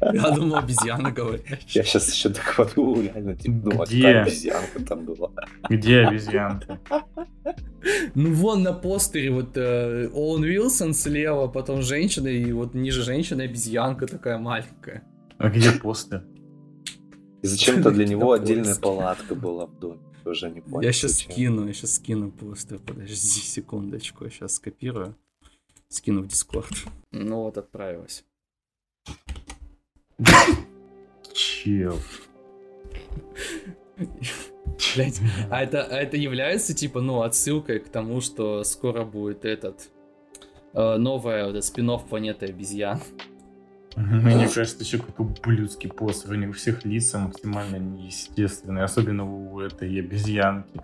[SPEAKER 1] Я думал, обезьяна
[SPEAKER 2] Я
[SPEAKER 1] говорящая.
[SPEAKER 2] сейчас еще так подумал, реально, типа, ну, а
[SPEAKER 3] Где?
[SPEAKER 2] какая обезьянка там была?
[SPEAKER 3] Где обезьянка?
[SPEAKER 1] Ну вон на постере вот э, Оуэн Уилсон слева, потом женщина, и вот ниже женщины обезьянка такая маленькая.
[SPEAKER 3] А где постер?
[SPEAKER 2] И зачем-то для него отдельная палатка была в доме. Тоже не понял.
[SPEAKER 1] Я сейчас скину, я сейчас скину постер. Подожди секундочку, я сейчас скопирую. Скину в Дискорд. Ну вот, отправилась.
[SPEAKER 3] Чел.
[SPEAKER 1] Блять, а это, а это является, типа, ну, отсылкой к тому, что скоро будет этот... э, новая вот, спин планеты обезьян.
[SPEAKER 3] Мне кажется, еще какой-то ублюдский постер. У них у всех лица максимально неестественные. Особенно у этой обезьянки.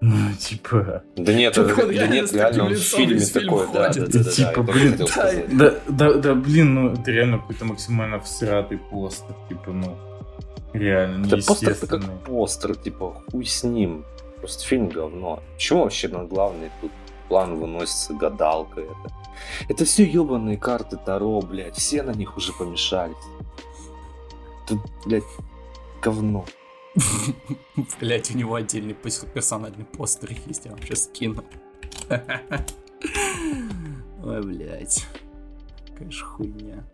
[SPEAKER 3] Ну, типа...
[SPEAKER 2] Да нет, да
[SPEAKER 1] реально
[SPEAKER 2] нет, реально он в фильме
[SPEAKER 1] фильм
[SPEAKER 2] такой, да, да, да, да,
[SPEAKER 3] Типа,
[SPEAKER 2] тоже
[SPEAKER 3] блин,
[SPEAKER 1] да.
[SPEAKER 3] Да, да, да, блин, ну это реально какой-то максимально всратый постер. Типа, ну... Реально
[SPEAKER 2] Да постер это как постер, типа, хуй с ним. Просто фильм говно. Почему вообще на главный тут план выносится гадалка это? Это все ебаные карты Таро, блядь. Все на них уже помешались. Тут, блядь, говно.
[SPEAKER 1] Блять, у него отдельный персональный постер есть, я вам сейчас скину. Ой, блять. Конечно, хуйня.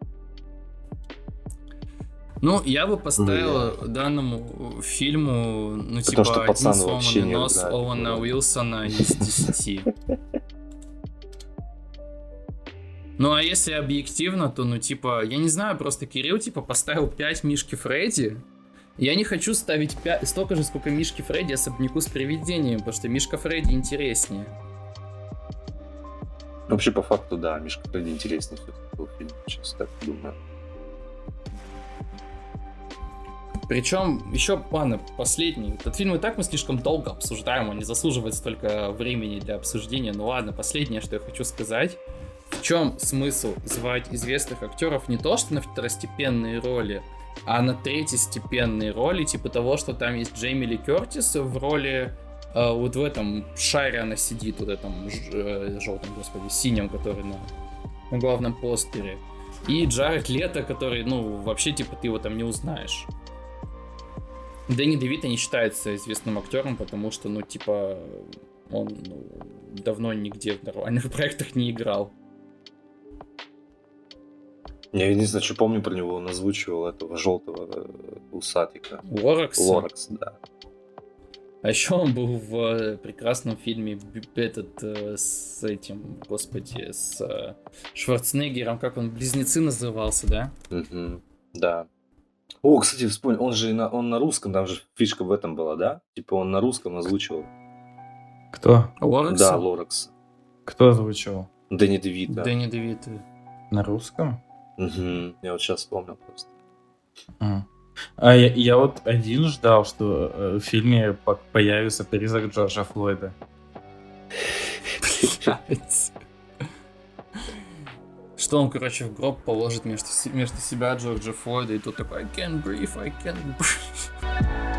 [SPEAKER 1] Ну, я бы поставил данному фильму, ну,
[SPEAKER 2] Потому
[SPEAKER 1] типа, один сломанный нос. Оуэна Уилсона из 10. Ну, а если объективно, то, ну, типа, я не знаю, просто Кирилл, типа, поставил 5 Мишки Фредди. Я не хочу ставить 5, столько же, сколько Мишки Фредди особняку с привидением, потому что Мишка Фредди интереснее.
[SPEAKER 2] Вообще, по факту, да, Мишка Фредди интереснее все-таки был фильм, сейчас так думаю.
[SPEAKER 1] Причем, еще, ладно, последний. Этот фильм и так мы слишком долго обсуждаем, он не заслуживает столько времени для обсуждения. Ну ладно, последнее, что я хочу сказать. В чем смысл звать известных актеров не то, что на второстепенные роли, а на третьестепенные роли, типа того, что там есть Джейми Ли Кертис в роли э, вот в этом шаре она сидит, вот этом ж- э, желтом, господи, синем, который на, на главном постере. И Джаред Лето, который, ну, вообще, типа, ты его там не узнаешь. Дэнни Девита не считается известным актером, потому что, ну, типа, он ну, давно нигде в нормальных проектах не играл.
[SPEAKER 2] Я единственное, что помню про него, он озвучивал этого желтого э, усатика.
[SPEAKER 1] Лоракс.
[SPEAKER 2] Лоракс, да.
[SPEAKER 1] А еще он был в э, прекрасном фильме этот э, с этим, господи, с Шварценеггером, как он, Близнецы назывался, да?
[SPEAKER 2] Мгм, Да. О, кстати, вспомнил, он же на, он на русском, там же фишка в этом была, да? Типа он на русском озвучивал.
[SPEAKER 3] Кто?
[SPEAKER 1] Лоракс?
[SPEAKER 2] Да, Лоракс.
[SPEAKER 3] Кто озвучивал?
[SPEAKER 2] Дэнни Девита.
[SPEAKER 1] Дэнни Девита.
[SPEAKER 3] На русском?
[SPEAKER 2] Мгм, Я вот сейчас вспомнил просто.
[SPEAKER 3] А, А я, я вот один ждал, что э, в фильме по- появится призрак Джорджа Флойда.
[SPEAKER 1] Блядь. Что он, короче, в гроб положит между, между себя Джорджа Флойда, и тут такой I can't breathe, I can't breathe.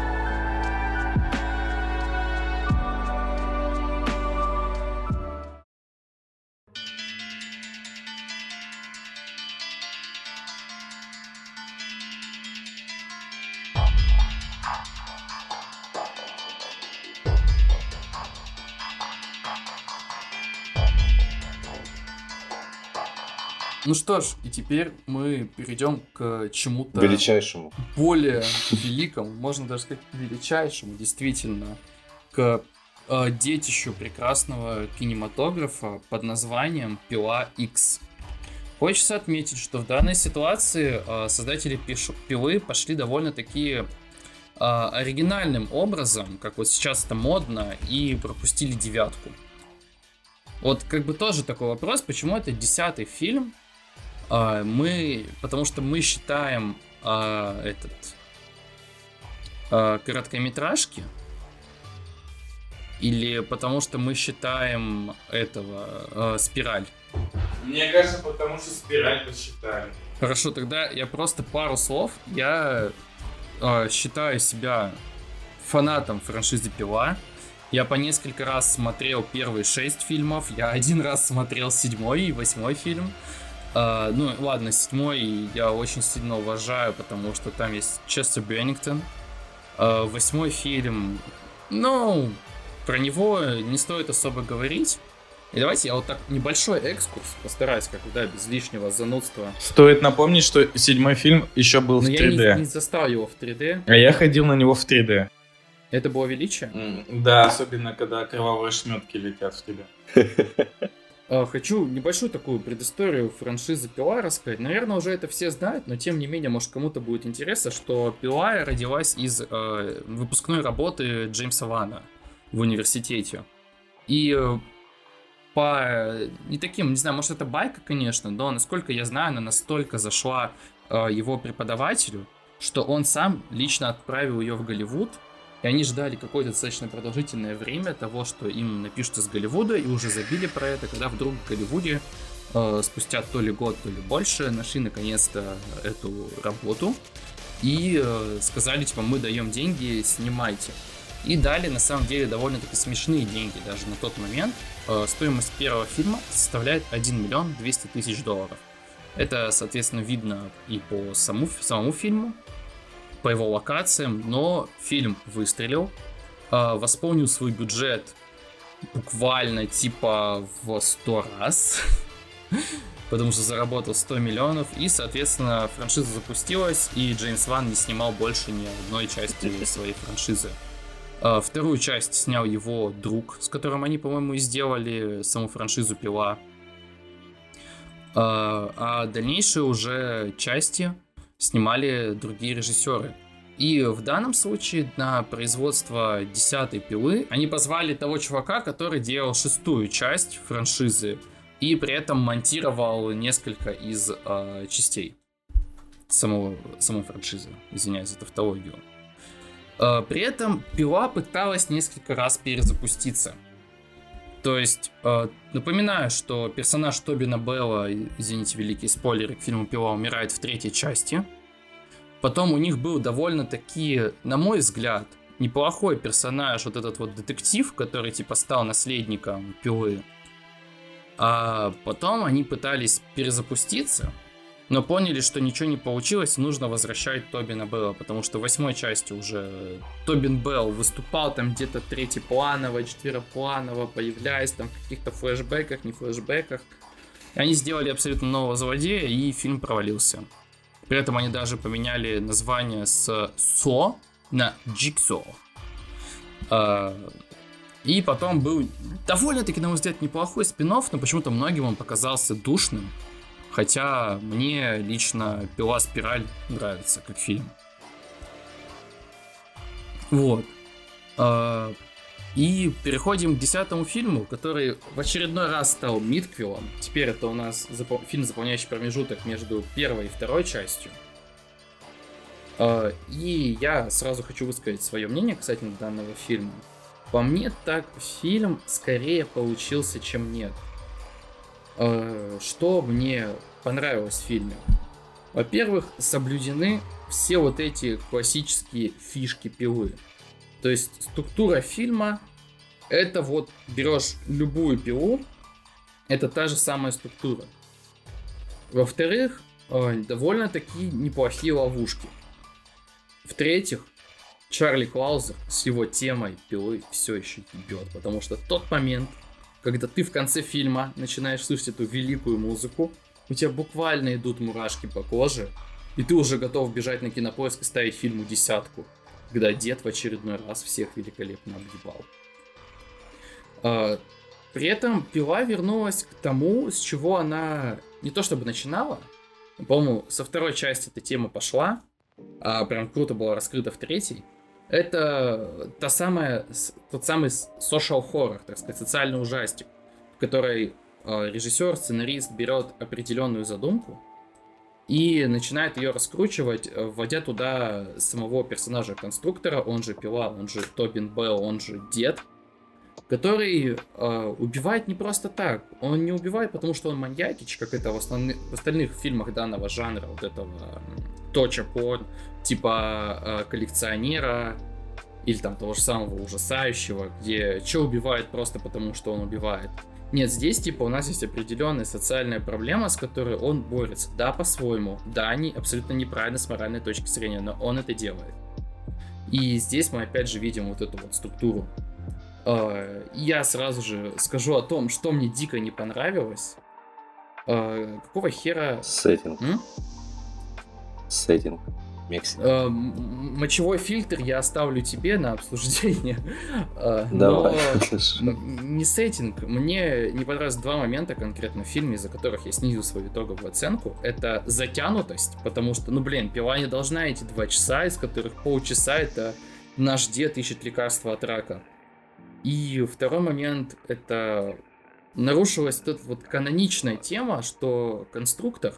[SPEAKER 1] Ну что ж, и теперь мы перейдем к чему-то
[SPEAKER 2] Величайшему.
[SPEAKER 1] более великому, можно даже сказать величайшему, действительно, к э, детищу прекрасного кинематографа под названием Пила X. Хочется отметить, что в данной ситуации э, создатели пилы пошли довольно такие а, оригинальным образом, как вот сейчас это модно, и пропустили девятку. Вот как бы тоже такой вопрос, почему это десятый фильм? А, мы, потому что мы считаем а, этот а, короткометражки, или потому что мы считаем этого э, спираль?
[SPEAKER 3] Мне кажется, потому что спираль посчитали.
[SPEAKER 1] Хорошо, тогда я просто пару слов. Я э, считаю себя фанатом франшизы Пила. Я по несколько раз смотрел первые шесть фильмов. Я один раз смотрел седьмой и восьмой фильм. Uh, ну, ладно, седьмой я очень сильно уважаю, потому что там есть Честер Беннингтон. Uh, восьмой фильм, ну, про него не стоит особо говорить. И давайте я вот так небольшой экскурс постараюсь, как да, без лишнего занудства.
[SPEAKER 3] Стоит напомнить, что седьмой фильм еще был
[SPEAKER 1] Но
[SPEAKER 3] в 3D.
[SPEAKER 1] я не, не застал его в 3D.
[SPEAKER 3] А я ходил на него в 3D.
[SPEAKER 1] Это было величие?
[SPEAKER 3] Да, особенно когда кровавые шметки летят в тебя.
[SPEAKER 1] А, хочу небольшую такую предысторию франшизы Пила рассказать. Наверное, уже это все знают, но тем не менее, может, кому-то будет интересно, что Пила родилась из э, выпускной работы Джеймса Вана в университете. И э, по не таким, не знаю, может это байка, конечно, но насколько я знаю, она настолько зашла э, его преподавателю, что он сам лично отправил ее в Голливуд, и они ждали какое-то достаточно продолжительное время того, что им напишут из Голливуда, и уже забили про это, когда вдруг в Голливуде э, спустя то ли год, то ли больше нашли наконец-то эту работу и э, сказали, типа, мы даем деньги, снимайте. И дали, на самом деле, довольно-таки смешные деньги даже на тот момент. Э, стоимость первого фильма составляет 1 миллион 200 тысяч долларов. Это, соответственно, видно и по саму, самому фильму, по его локациям, но фильм выстрелил, э, восполнил свой бюджет буквально типа в 100 раз, потому что заработал 100 миллионов, и, соответственно, франшиза запустилась, и Джеймс Ван не снимал больше ни одной части своей франшизы. Э, вторую часть снял его друг, с которым они, по-моему, и сделали саму франшизу Пила. Э, а дальнейшие уже части снимали другие режиссеры. И в данном случае на производство десятой пилы они позвали того чувака, который делал шестую часть франшизы и при этом монтировал несколько из э, частей самого, самой франшизы. Извиняюсь за тавтологию. Э, при этом пила пыталась несколько раз перезапуститься. То есть, э, напоминаю, что персонаж Тобина Белла, извините, великие спойлеры к фильму «Пила» умирает в третьей части. Потом у них был довольно-таки, на мой взгляд, неплохой персонаж, вот этот вот детектив, который типа стал наследником Пилы. А потом они пытались перезапуститься, но поняли, что ничего не получилось, нужно возвращать Тобина Белла, потому что в восьмой части уже Тобин Белл выступал там где-то третьепланово, четверопланово, появляясь там в каких-то флешбеках, не флешбеках. Они сделали абсолютно нового злодея, и фильм провалился. При этом они даже поменяли название с Со на Джиксо. И потом был довольно-таки, на мой взгляд, неплохой спин но почему-то многим он показался душным. Хотя мне лично «Пила Спираль» нравится как фильм. Вот. И переходим к десятому фильму, который в очередной раз стал мидквиллом. Теперь это у нас фильм, заполняющий промежуток между первой и второй частью. И я сразу хочу высказать свое мнение касательно данного фильма. По мне так фильм скорее получился, чем нет. Что мне понравилось в фильме? Во-первых, соблюдены все вот эти классические фишки пилы. То есть структура фильма это вот берешь любую пилу, это та же самая структура. Во-вторых, э, довольно-таки неплохие ловушки. В-третьих, Чарли Клаузер с его темой пилы все еще ебет, потому что тот момент, когда ты в конце фильма начинаешь слышать эту великую музыку, у тебя буквально идут мурашки по коже, и ты уже готов бежать на кинопоиск и ставить фильму десятку когда дед в очередной раз всех великолепно объебал. А, при этом пила вернулась к тому, с чего она не то чтобы начинала. По-моему, со второй части эта тема пошла, а прям круто была раскрыта в третьей. Это та самая, тот самый social horror, так сказать, социальный ужастик, в которой э, режиссер, сценарист берет определенную задумку и начинает ее раскручивать, вводя туда самого персонажа конструктора, он же Пила, он же Тобин Белл, он же Дед, который э, убивает не просто так. Он не убивает, потому что он маньякич, как это в, основных, в остальных фильмах данного жанра, вот этого точа порн, типа э, коллекционера или там того же самого ужасающего, где что убивает просто потому, что он убивает. Нет, здесь типа у нас есть определенная социальная проблема, с которой он борется. Да, по-своему. Да, они абсолютно неправильно с моральной точки зрения, но он это делает. И здесь мы опять же видим вот эту вот структуру Э, я сразу же скажу о том, что мне дико не понравилось. Э, какого хера...
[SPEAKER 2] Сеттинг. М? Сеттинг. Мексика.
[SPEAKER 1] Э, мочевой фильтр я оставлю тебе на обсуждение.
[SPEAKER 2] Давай.
[SPEAKER 1] Но не сеттинг. Мне не понравилось два момента конкретно в фильме, из-за которых я снизил свою итоговую оценку. Это затянутость, потому что, ну блин, пила не должна эти два часа, из которых полчаса это наш дед ищет лекарства от рака. И второй момент, это нарушилась вот эта вот каноничная тема, что конструктор,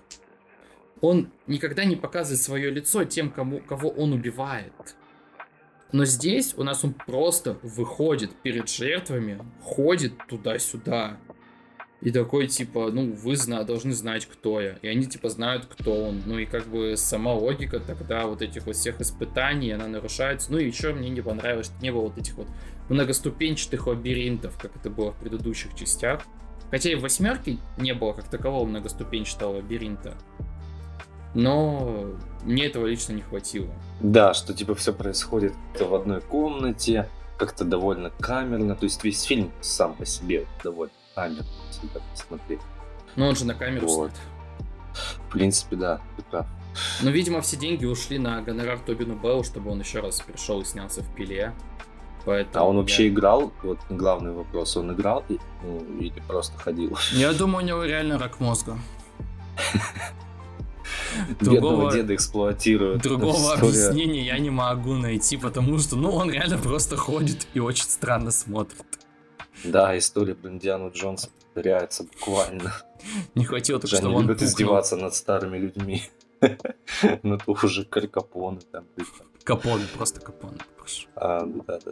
[SPEAKER 1] он никогда не показывает свое лицо тем, кому, кого он убивает. Но здесь у нас он просто выходит перед жертвами, ходит туда-сюда, и такой, типа, ну, вы зна должны знать, кто я. И они, типа, знают, кто он. Ну, и как бы сама логика тогда вот этих вот всех испытаний, она нарушается. Ну, и еще мне не понравилось, что не было вот этих вот многоступенчатых лабиринтов, как это было в предыдущих частях. Хотя и в восьмерке не было как такового многоступенчатого лабиринта. Но мне этого лично не хватило.
[SPEAKER 2] Да, что типа все происходит в одной комнате, как-то довольно камерно. То есть весь фильм сам по себе довольно камерно всегда посмотреть.
[SPEAKER 1] Ну он же на камеру вот. снят.
[SPEAKER 2] В принципе, да, ты прав.
[SPEAKER 1] Ну, видимо, все деньги ушли на гонорар Тобину Беллу, чтобы он еще раз пришел и снялся в пиле.
[SPEAKER 2] Поэтому а он вообще я... играл? Вот главный вопрос, он играл ну, или просто ходил?
[SPEAKER 1] Я думаю, у него реально рак мозга.
[SPEAKER 2] Другого деда эксплуатируют.
[SPEAKER 1] Другого объяснения я не могу найти, потому что, ну, он реально просто ходит и очень странно смотрит.
[SPEAKER 2] Да, история про Индиану Джонса повторяется буквально.
[SPEAKER 1] Не хватило только, что он
[SPEAKER 2] любят издеваться над старыми людьми. Ну, то уже Капоне там.
[SPEAKER 1] Капоне, просто
[SPEAKER 2] прошу. А, да, да.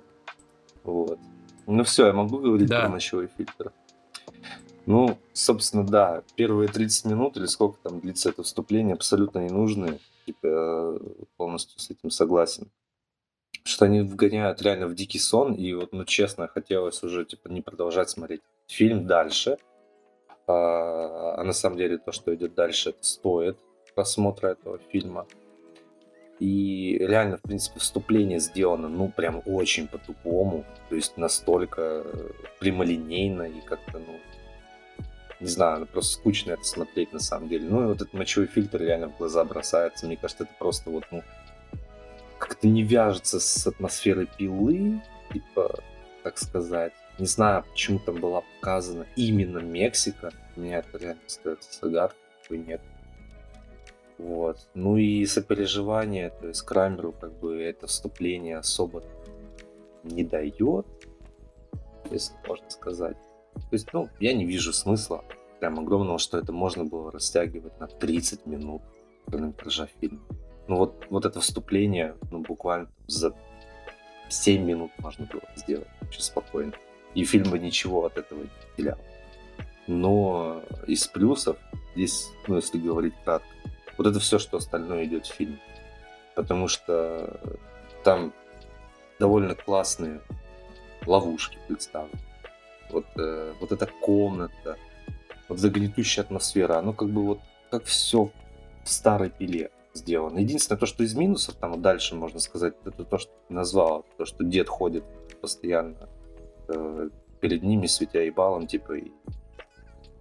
[SPEAKER 2] Вот. Ну все, я могу говорить про ночевой фильтр. Ну, собственно, да, первые 30 минут или сколько там длится это вступление, абсолютно не нужны. Типа, полностью с этим согласен. Что они вгоняют реально в дикий сон, и вот, ну, честно, хотелось уже, типа, не продолжать смотреть фильм дальше. А, а на самом деле то, что идет дальше, это стоит просмотра этого фильма. И реально, в принципе, вступление сделано, ну, прям очень по-тупому. То есть настолько э, прямолинейно и как-то, ну, не знаю, просто скучно это смотреть на самом деле. Ну, и вот этот мочевой фильтр реально в глаза бросается. Мне кажется, это просто вот, ну, как-то не вяжется с атмосферой пилы, типа, так сказать. Не знаю, почему там была показана именно Мексика. У меня это реально остается загадкой, нет. Вот. Ну и сопереживание, то есть Крамеру как бы это вступление особо не дает, если можно сказать. То есть, ну, я не вижу смысла прям огромного, что это можно было растягивать на 30 минут хронометража фильма. Ну вот, вот это вступление, ну буквально за 7 минут можно было сделать очень спокойно. И фильм бы ничего от этого не потерял. Но из плюсов, здесь, ну если говорить кратко, вот это все, что остальное идет в фильме. Потому что там довольно классные ловушки представлены. Вот, э, вот эта комната, вот эта гнетущая атмосфера, оно как бы вот как все в старой пиле сделано. Единственное, то, что из минусов, там дальше можно сказать, это то, что ты назвал, то, что дед ходит постоянно э, перед ними, светя и балом, типа, и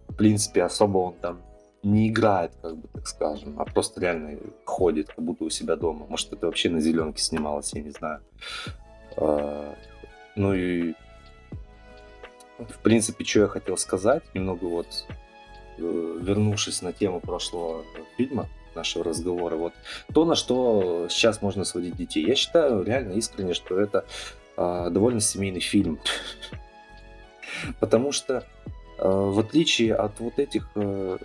[SPEAKER 2] в принципе, особо он там не играет, как бы так скажем, а просто реально ходит, как будто у себя дома. Может, это вообще на зеленке снималось, я не знаю. А, ну и в принципе, что я хотел сказать, немного вот э, вернувшись на тему прошлого фильма, нашего разговора. Вот то, на что сейчас можно сводить детей. Я считаю реально искренне, что это э, довольно семейный фильм. Потому что э, в отличие от вот этих э,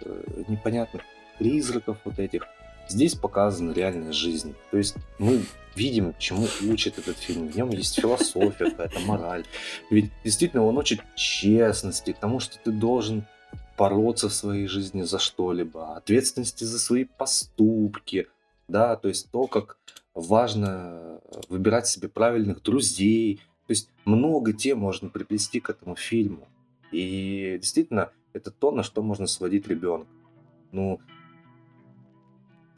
[SPEAKER 2] непонятных призраков, вот этих, здесь показана реальная жизнь. То есть мы видим, чему учит этот фильм. В нем есть философия, какая-то мораль. Ведь действительно он учит честности, тому, что ты должен бороться в своей жизни за что-либо, ответственности за свои поступки, да, то есть то, как важно выбирать себе правильных друзей. То есть много тем можно приплести к этому фильму. И действительно, это то, на что можно сводить ребенка. Ну,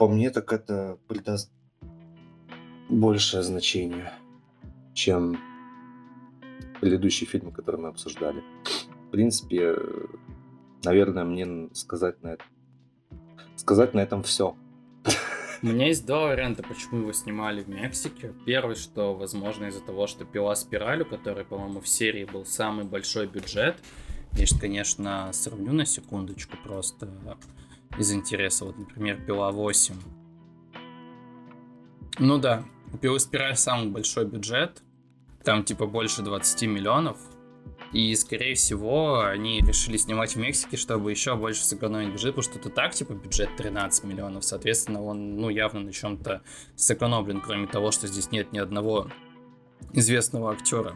[SPEAKER 2] по мне, так это придаст большее значение, чем предыдущие фильмы, которые мы обсуждали. В принципе, наверное, мне сказать на это сказать на этом все.
[SPEAKER 1] У меня есть два варианта, почему его снимали в Мексике. Первый, что, возможно, из-за того, что пила спираль, у которой, по-моему, в серии был самый большой бюджет. Я, конечно, сравню на секундочку просто из интереса. Вот, например, пила 8. Ну да, у пилы спираль самый большой бюджет. Там типа больше 20 миллионов. И, скорее всего, они решили снимать в Мексике, чтобы еще больше сэкономить бюджет, потому что это так, типа, бюджет 13 миллионов. Соответственно, он, ну, явно на чем-то сэкономлен, кроме того, что здесь нет ни одного известного актера.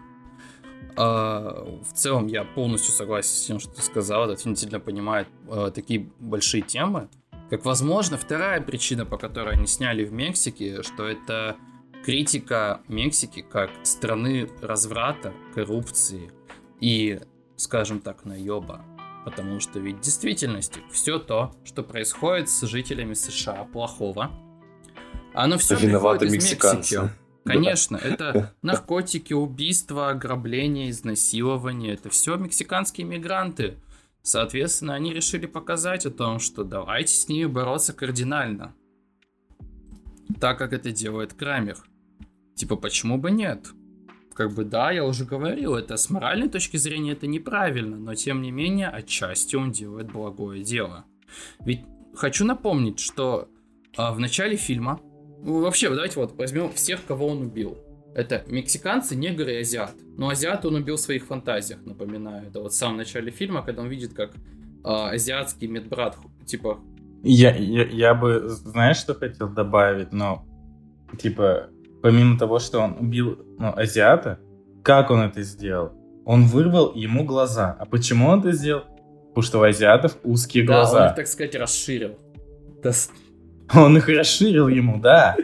[SPEAKER 1] А, в целом, я полностью согласен с тем, что ты сказал. Этот фильм действительно понимает а, такие большие темы. Как, возможно, вторая причина, по которой они сняли в Мексике, что это критика Мексики как страны разврата, коррупции, и, скажем так, наеба. Потому что ведь в действительности все то, что происходит с жителями США плохого, оно все
[SPEAKER 2] Виноваты приходит из Мексики.
[SPEAKER 1] Конечно, да. это наркотики, убийства, ограбления, изнасилования. Это все мексиканские мигранты. Соответственно, они решили показать о том, что давайте с ними бороться кардинально. Так как это делает Крамер. Типа, почему бы нет? как бы да, я уже говорил, это с моральной точки зрения это неправильно, но тем не менее отчасти он делает благое дело. Ведь хочу напомнить, что а, в начале фильма, ну, вообще, давайте вот возьмем всех, кого он убил. Это мексиканцы, негры и азиат. Но азиат он убил в своих фантазиях, напоминаю. Это вот в самом начале фильма, когда он видит, как а, азиатский медбрат, типа...
[SPEAKER 3] Я, я, я бы, знаешь, что хотел добавить, но, типа, помимо того, что он убил ну, азиата, как он это сделал? Он вырвал ему глаза. А почему он это сделал? Потому что у азиатов узкие
[SPEAKER 1] да,
[SPEAKER 3] глаза.
[SPEAKER 1] он их, так сказать, расширил. Да.
[SPEAKER 3] Он их расширил ему, да.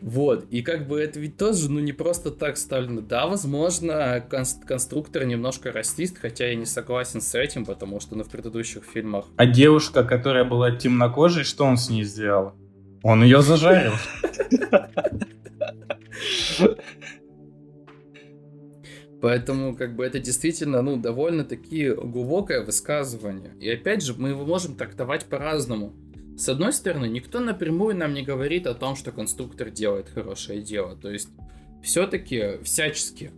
[SPEAKER 1] Вот, и как бы это ведь тоже, ну, не просто так вставлено. Да, возможно, конструктор немножко расист, хотя я не согласен с этим, потому что, ну, в предыдущих фильмах...
[SPEAKER 3] А девушка, которая была темнокожей, что он с ней сделал? Он ее зажарил.
[SPEAKER 1] Поэтому, как бы, это действительно, ну, довольно-таки глубокое высказывание. И опять же, мы его можем трактовать по-разному. С одной стороны, никто напрямую нам не говорит о том, что конструктор делает хорошее дело. То есть, все-таки всячески э,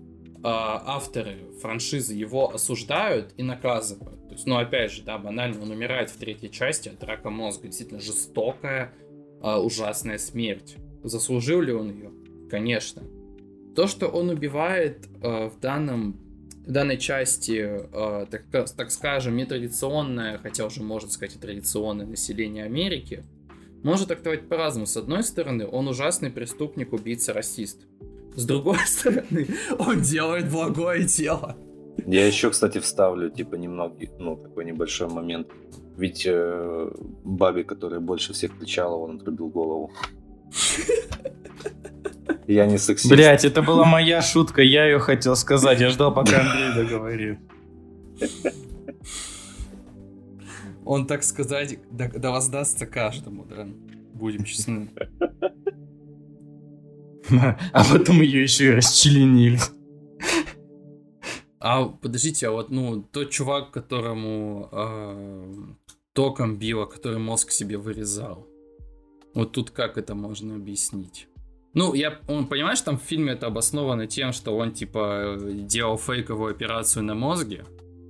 [SPEAKER 1] авторы франшизы его осуждают и наказывают. То есть, ну, опять же, да, банально, он умирает в третьей части от рака мозга. Действительно жестокая, э, ужасная смерть. Заслужил ли он ее? Конечно. То, что он убивает э, в данном в данной части, э, так, так скажем, нетрадиционное, хотя уже можно сказать и традиционное население Америки, можно трактовать по-разному. С одной стороны, он ужасный преступник, убийца, расист. С другой стороны, он делает благое дело.
[SPEAKER 2] Я еще, кстати, вставлю, типа, немного, ну, такой небольшой момент. Ведь э, бабе, которая больше всех кричала, он отрубил голову. Я не сексист.
[SPEAKER 3] Блять, это была моя шутка, я ее хотел сказать. Я ждал, пока Андрей договорит.
[SPEAKER 1] Он, так сказать, да, да воздастся каждому, да? Будем честны.
[SPEAKER 3] А потом ее еще и расчленили.
[SPEAKER 1] А подождите, а вот ну тот чувак, которому э, током било, который мозг себе вырезал, вот тут как это можно объяснить? Ну, я, он, понимаешь, там в фильме это обосновано тем, что он, типа, делал фейковую операцию на мозге,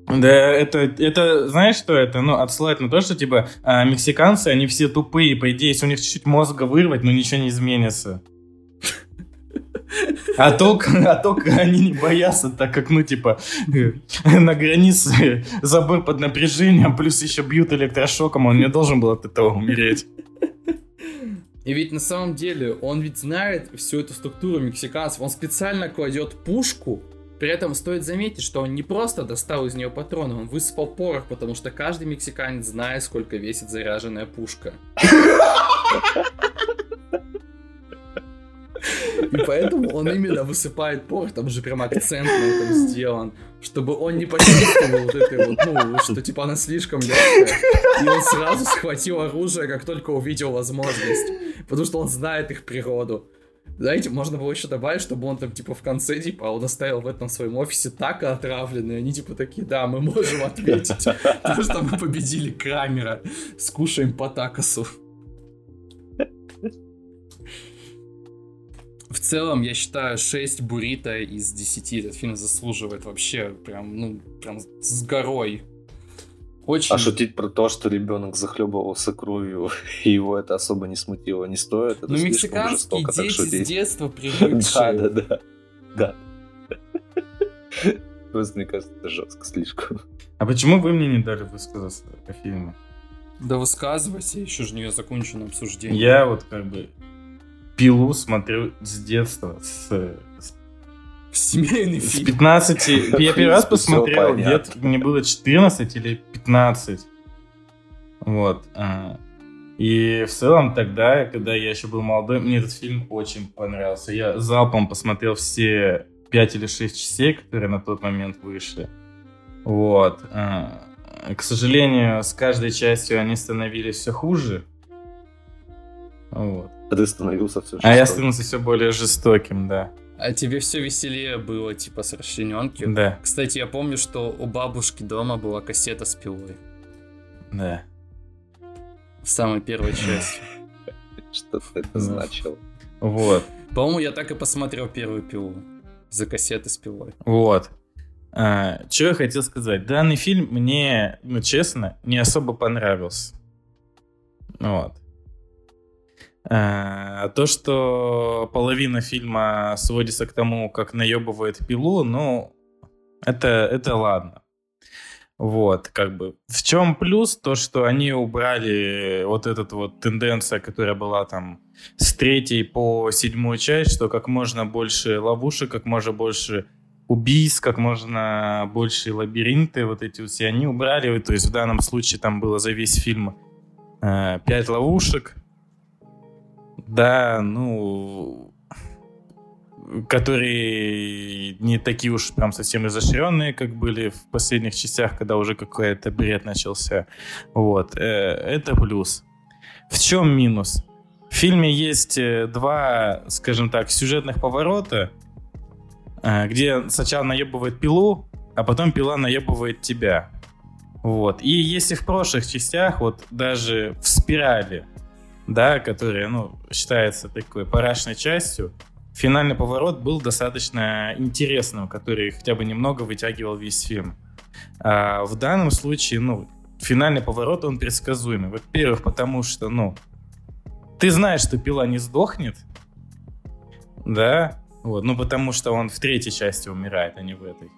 [SPEAKER 3] Да, это, это, знаешь, что это? Ну, отсылает на то, что, типа, а, мексиканцы, они все тупые, по идее, если у них чуть-чуть мозга вырвать, но ничего не изменится. А только, а только они не боятся, так как, ну, типа, на границе забор под напряжением, плюс еще бьют электрошоком, он не должен был от этого умереть.
[SPEAKER 1] И ведь на самом деле он ведь знает всю эту структуру мексиканцев. Он специально кладет пушку. При этом стоит заметить, что он не просто достал из нее патроны, он высыпал порох, потому что каждый мексиканец знает, сколько весит заряженная пушка. И поэтому он именно высыпает порох, там же прям акцент на этом сделан, чтобы он не почувствовал вот этой вот, ну, что типа она слишком легкая. И он сразу схватил оружие, как только увидел возможность, потому что он знает их природу. Знаете, можно было еще добавить, чтобы он там, типа, в конце, типа, он оставил в этом своем офисе так отравленные, они, типа, такие, да, мы можем ответить, потому что мы победили Крамера, скушаем по такосу. В целом, я считаю, 6 бурита из 10 этот фильм заслуживает вообще прям, ну, прям с горой.
[SPEAKER 2] Очень... А шутить про то, что ребенок захлебывался кровью, и его это особо не смутило, не стоит. Это
[SPEAKER 1] ну, мексиканские жестоко, дети с детства привыкшие.
[SPEAKER 2] Да, да, да. Да. Просто, мне кажется, это жестко слишком.
[SPEAKER 3] А почему вы мне не дали высказаться о фильме?
[SPEAKER 1] Да высказывайся, еще же не закончено обсуждение.
[SPEAKER 3] Я вот как бы Пилу смотрю с детства, с, с
[SPEAKER 1] Семейный
[SPEAKER 3] фильм. С 15... Я первый раз посмотрел, лет мне было 14 или 15. Вот. А, и в целом тогда, когда я еще был молодой, мне этот фильм очень понравился. Я залпом посмотрел все 5 или 6 частей, которые на тот момент вышли. Вот. А, к сожалению, с каждой частью они становились все хуже.
[SPEAKER 2] Вот. А ты становился все
[SPEAKER 3] жестоким. А я становился все более жестоким, да.
[SPEAKER 1] А тебе все веселее было, типа, с расчлененки?
[SPEAKER 3] Да.
[SPEAKER 1] Кстати, я помню, что у бабушки дома была кассета с пилой.
[SPEAKER 3] Да.
[SPEAKER 1] В самой первой части.
[SPEAKER 2] Что это значило?
[SPEAKER 3] Вот.
[SPEAKER 1] По-моему, я так и посмотрел первую пилу. За кассеты с пилой.
[SPEAKER 3] Вот. А, что я хотел сказать? Данный фильм мне, ну, честно, не особо понравился. Вот. А, то, что половина фильма сводится к тому, как наебывает пилу, ну, это, это ладно. Вот, как бы. В чем плюс? То, что они убрали вот эту вот тенденция, которая была там с третьей по седьмую часть, что как можно больше ловушек, как можно больше убийств, как можно больше лабиринты, вот эти все, они убрали. То есть в данном случае там было за весь фильм э, 5 ловушек, да, ну, которые не такие уж прям совсем изощренные, как были в последних частях, когда уже какой-то бред начался. Вот, э, это плюс. В чем минус? В фильме есть э, два, скажем так, сюжетных поворота, э, где сначала наебывает пилу, а потом пила наебывает тебя. Вот. И если в прошлых частях, вот даже в спирали, да, которая, ну, считается такой парашной частью, финальный поворот был достаточно интересным, который хотя бы немного вытягивал весь фильм. А в данном случае, ну, финальный поворот, он предсказуемый. Во-первых, потому что, ну, ты знаешь, что пила не сдохнет, да, вот, ну, потому что он в третьей части умирает, а не в этой.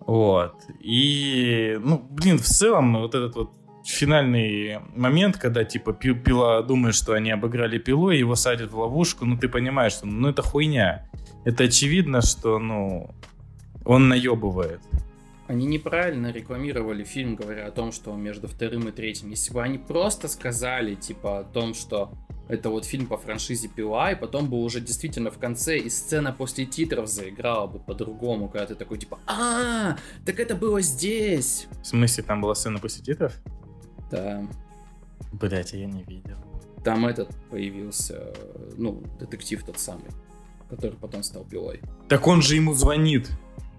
[SPEAKER 3] Вот. И, ну, блин, в целом, вот этот вот финальный момент, когда типа пила думает, что они обыграли пилу, и его садят в ловушку, ну ты понимаешь, что ну это хуйня. Это очевидно, что ну он наебывает.
[SPEAKER 1] Они неправильно рекламировали фильм, говоря о том, что между вторым и третьим. Если бы они просто сказали, типа, о том, что это вот фильм по франшизе Пила, и потом бы уже действительно в конце и сцена после титров заиграла бы по-другому, когда ты такой, типа, а, так это было здесь.
[SPEAKER 3] В смысле, там была сцена после титров?
[SPEAKER 1] Да.
[SPEAKER 3] Блять, я не видел.
[SPEAKER 1] Там этот появился, ну, детектив тот самый, который потом стал пилой.
[SPEAKER 3] Так он же ему звонит.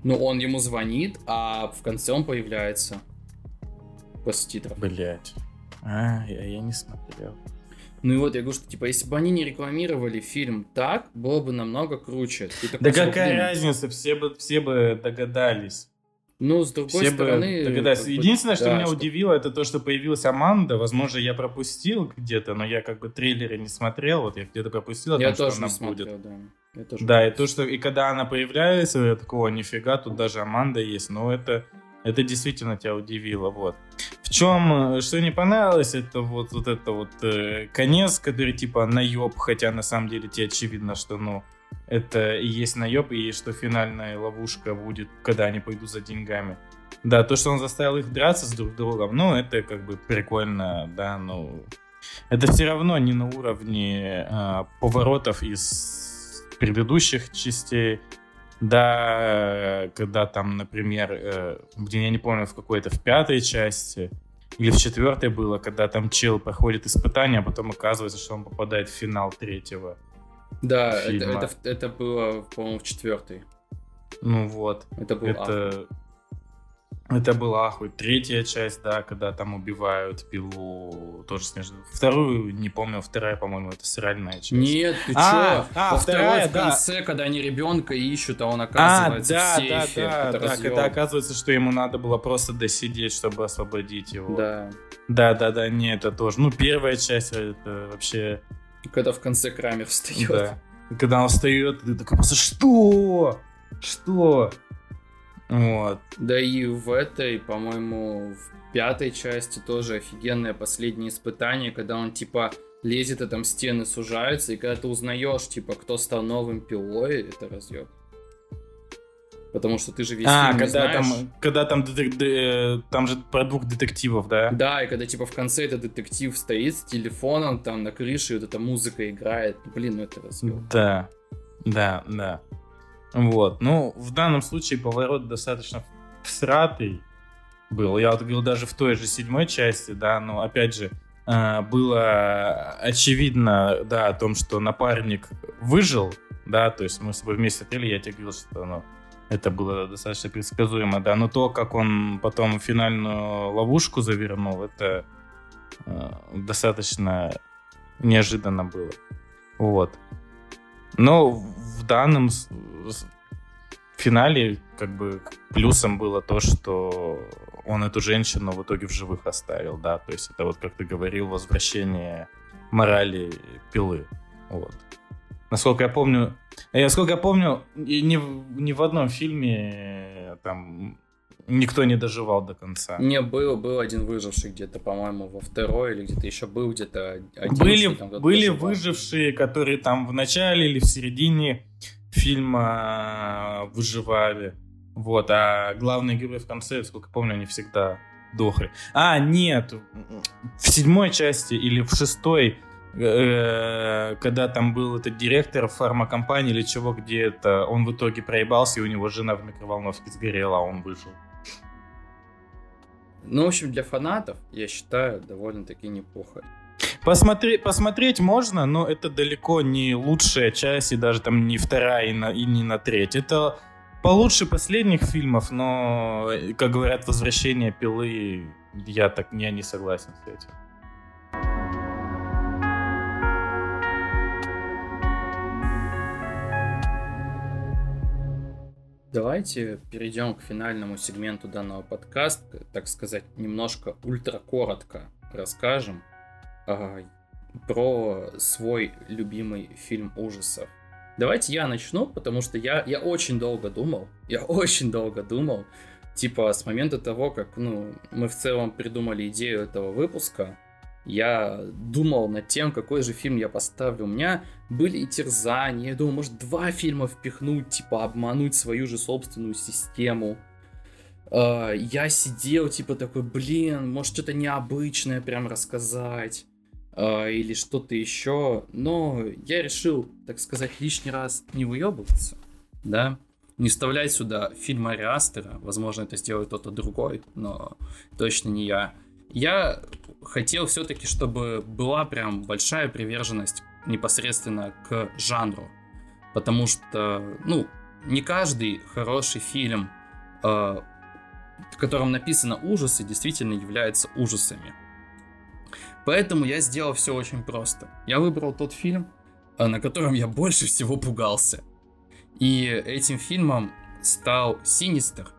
[SPEAKER 1] Ну, он ему звонит, а в конце он появляется. После титров.
[SPEAKER 3] Блять. А, я, я не смотрел.
[SPEAKER 1] Ну и вот я говорю, что типа, если бы они не рекламировали фильм так, было бы намного круче.
[SPEAKER 3] да какая блин... разница, все бы, все бы догадались.
[SPEAKER 1] Ну, с другой
[SPEAKER 3] Все
[SPEAKER 1] стороны...
[SPEAKER 3] догадались. Единственное, что
[SPEAKER 1] да,
[SPEAKER 3] меня удивило, это то, что появилась Аманда. Возможно, я пропустил где-то, но я как бы трейлеры не смотрел. Вот я где-то пропустил,
[SPEAKER 1] Я
[SPEAKER 3] том, что
[SPEAKER 1] тоже
[SPEAKER 3] она
[SPEAKER 1] не смотрел,
[SPEAKER 3] будет.
[SPEAKER 1] да. Я тоже
[SPEAKER 3] Да, и то, что и когда она появляется, я такого нифига, тут даже Аманда есть. Но это, это действительно тебя удивило. Вот. В чем, э, что не понравилось, это вот, вот это вот э, конец, который типа наеб, хотя на самом деле тебе очевидно, что ну это и есть наеб, и что финальная ловушка будет, когда они пойдут за деньгами. Да, то, что он заставил их драться с друг другом, ну, это как бы прикольно, да, ну... Это все равно не на уровне а, поворотов из предыдущих частей. Да, когда там, например, э, блин, я не помню, в какой-то, в пятой части или в четвертой было, когда там чел проходит испытание, а потом оказывается, что он попадает в финал третьего.
[SPEAKER 1] Да, это, это, это было, по-моему, в четвертой.
[SPEAKER 3] Ну вот.
[SPEAKER 1] Это был ахуй.
[SPEAKER 3] Это, это была ахуй. Третья часть, да, когда там убивают пилу, тоже снежно. Вторую, не помню, вторая, по-моему, это сральная часть.
[SPEAKER 1] Нет, ты
[SPEAKER 3] А,
[SPEAKER 1] чё?
[SPEAKER 3] а,
[SPEAKER 1] Во
[SPEAKER 3] вторая,
[SPEAKER 1] в
[SPEAKER 3] да.
[SPEAKER 1] конце, когда они ребенка ищут, а он
[SPEAKER 3] А,
[SPEAKER 1] оказывается
[SPEAKER 3] да,
[SPEAKER 1] в сейфе.
[SPEAKER 3] да, да,
[SPEAKER 1] Это
[SPEAKER 3] да, когда оказывается, что ему надо было просто досидеть, чтобы освободить его.
[SPEAKER 1] Да.
[SPEAKER 3] да, да, да, не, это тоже. Ну, первая часть, это вообще,
[SPEAKER 1] Когда в конце Крамер встает.
[SPEAKER 3] да. Когда он встает, ты такой просто, что? Что? Вот.
[SPEAKER 1] Да и в этой, по-моему, в пятой части тоже офигенное последнее испытание, когда он типа лезет, и там стены сужаются, и когда ты узнаешь, типа, кто стал новым пилой, это разъеб. Потому что ты же весь
[SPEAKER 3] а,
[SPEAKER 1] фильм не
[SPEAKER 3] когда
[SPEAKER 1] знаешь.
[SPEAKER 3] там, когда там, детек- де- э, там же про двух детективов, да?
[SPEAKER 1] Да, и когда типа в конце этот детектив стоит с телефоном там на крыше, и вот эта музыка играет. Блин, ну это разъеб.
[SPEAKER 3] Да, да, да. Вот, ну, в данном случае поворот достаточно всратый был. Я вот говорил, даже в той же седьмой части, да, но опять же, э, было очевидно, да, о том, что напарник выжил, да, то есть мы с тобой вместе смотрели, я тебе говорил, что ну, это было достаточно предсказуемо, да, но то, как он потом финальную ловушку завернул, это э, достаточно неожиданно было. Вот. Но в данном финале как бы плюсом было то, что он эту женщину в итоге в живых оставил, да, то есть это вот, как ты говорил, возвращение морали пилы, вот. Насколько я помню, я помню, и ни, в- ни в одном фильме э, там никто не доживал до конца.
[SPEAKER 1] Не, был, был один выживший где-то, по-моему, во второй или где-то еще был где-то один.
[SPEAKER 3] были,
[SPEAKER 1] там
[SPEAKER 3] были
[SPEAKER 1] доживал.
[SPEAKER 3] выжившие, которые там в начале или в середине фильма э, выживали. Вот, а главные герои в конце, сколько помню, они всегда дохли. А, нет, в седьмой части или в шестой, когда там был этот директор фармакомпании или чего, где это, он в итоге проебался, и у него жена в микроволновке сгорела, а он выжил.
[SPEAKER 1] Ну, в общем, для фанатов, я считаю, довольно-таки неплохо.
[SPEAKER 3] Посмотри, посмотреть можно, но это далеко не лучшая часть, и даже там не вторая, и, на, и не на треть. Это получше последних фильмов, но, э, как говорят, возвращение пилы, я так я не согласен с этим.
[SPEAKER 1] Давайте перейдем к финальному сегменту данного подкаста, так сказать, немножко ультра-коротко расскажем а, про свой любимый фильм ужасов. Давайте я начну, потому что я, я очень долго думал, я очень долго думал, типа с момента того, как ну, мы в целом придумали идею этого выпуска, я думал над тем, какой же фильм я поставлю. У меня были и терзания. Я думал, может, два фильма впихнуть, типа, обмануть свою же собственную систему. А, Я сидел, типа, такой, блин, может, что-то необычное прям рассказать. а, Или что-то еще. Но я решил, так сказать, лишний раз не выебываться. Да? Не вставлять сюда фильм Ари Астера. Возможно, это сделает кто-то другой, но точно не я. Я хотел все-таки, чтобы была прям большая приверженность непосредственно к жанру. Потому что, ну, не каждый хороший фильм, э, в котором написано ужасы, действительно является ужасами. Поэтому я сделал все очень просто. Я выбрал тот фильм, э, на котором я больше всего пугался. И этим фильмом стал Синистер.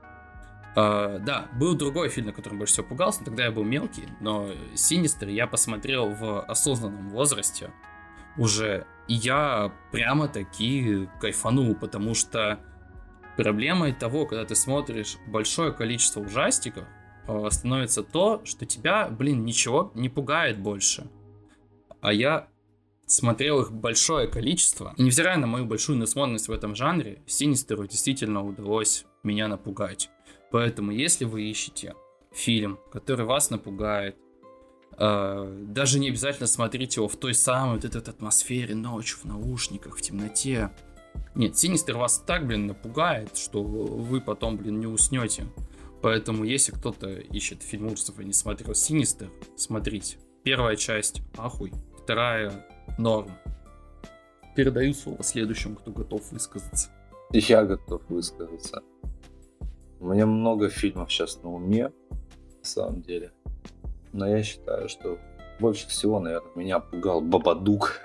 [SPEAKER 1] Uh, да, был другой фильм, на котором больше всего пугался, тогда я был мелкий, но Синистер я посмотрел в осознанном возрасте уже, и я прямо таки кайфанул, потому что проблемой того, когда ты смотришь большое количество ужастиков, э, становится то, что тебя, блин, ничего не пугает больше. А я смотрел их большое количество. И невзирая на мою большую насмотренность в этом жанре, Синистеру действительно удалось меня напугать. Поэтому, если вы ищете фильм, который вас напугает, э, даже не обязательно смотрите его в той самой вот этой атмосфере ночью, в наушниках, в темноте. Нет, Синистер вас так, блин, напугает, что вы потом, блин, не уснете. Поэтому, если кто-то ищет фильм ужасов и не смотрел Синистер, смотрите. Первая часть – ахуй. Вторая – норм. Передаю слово следующему, кто готов высказаться.
[SPEAKER 2] Я готов высказаться. У меня много фильмов сейчас на уме, на самом деле. Но я считаю, что больше всего, наверное, меня пугал Бабадук.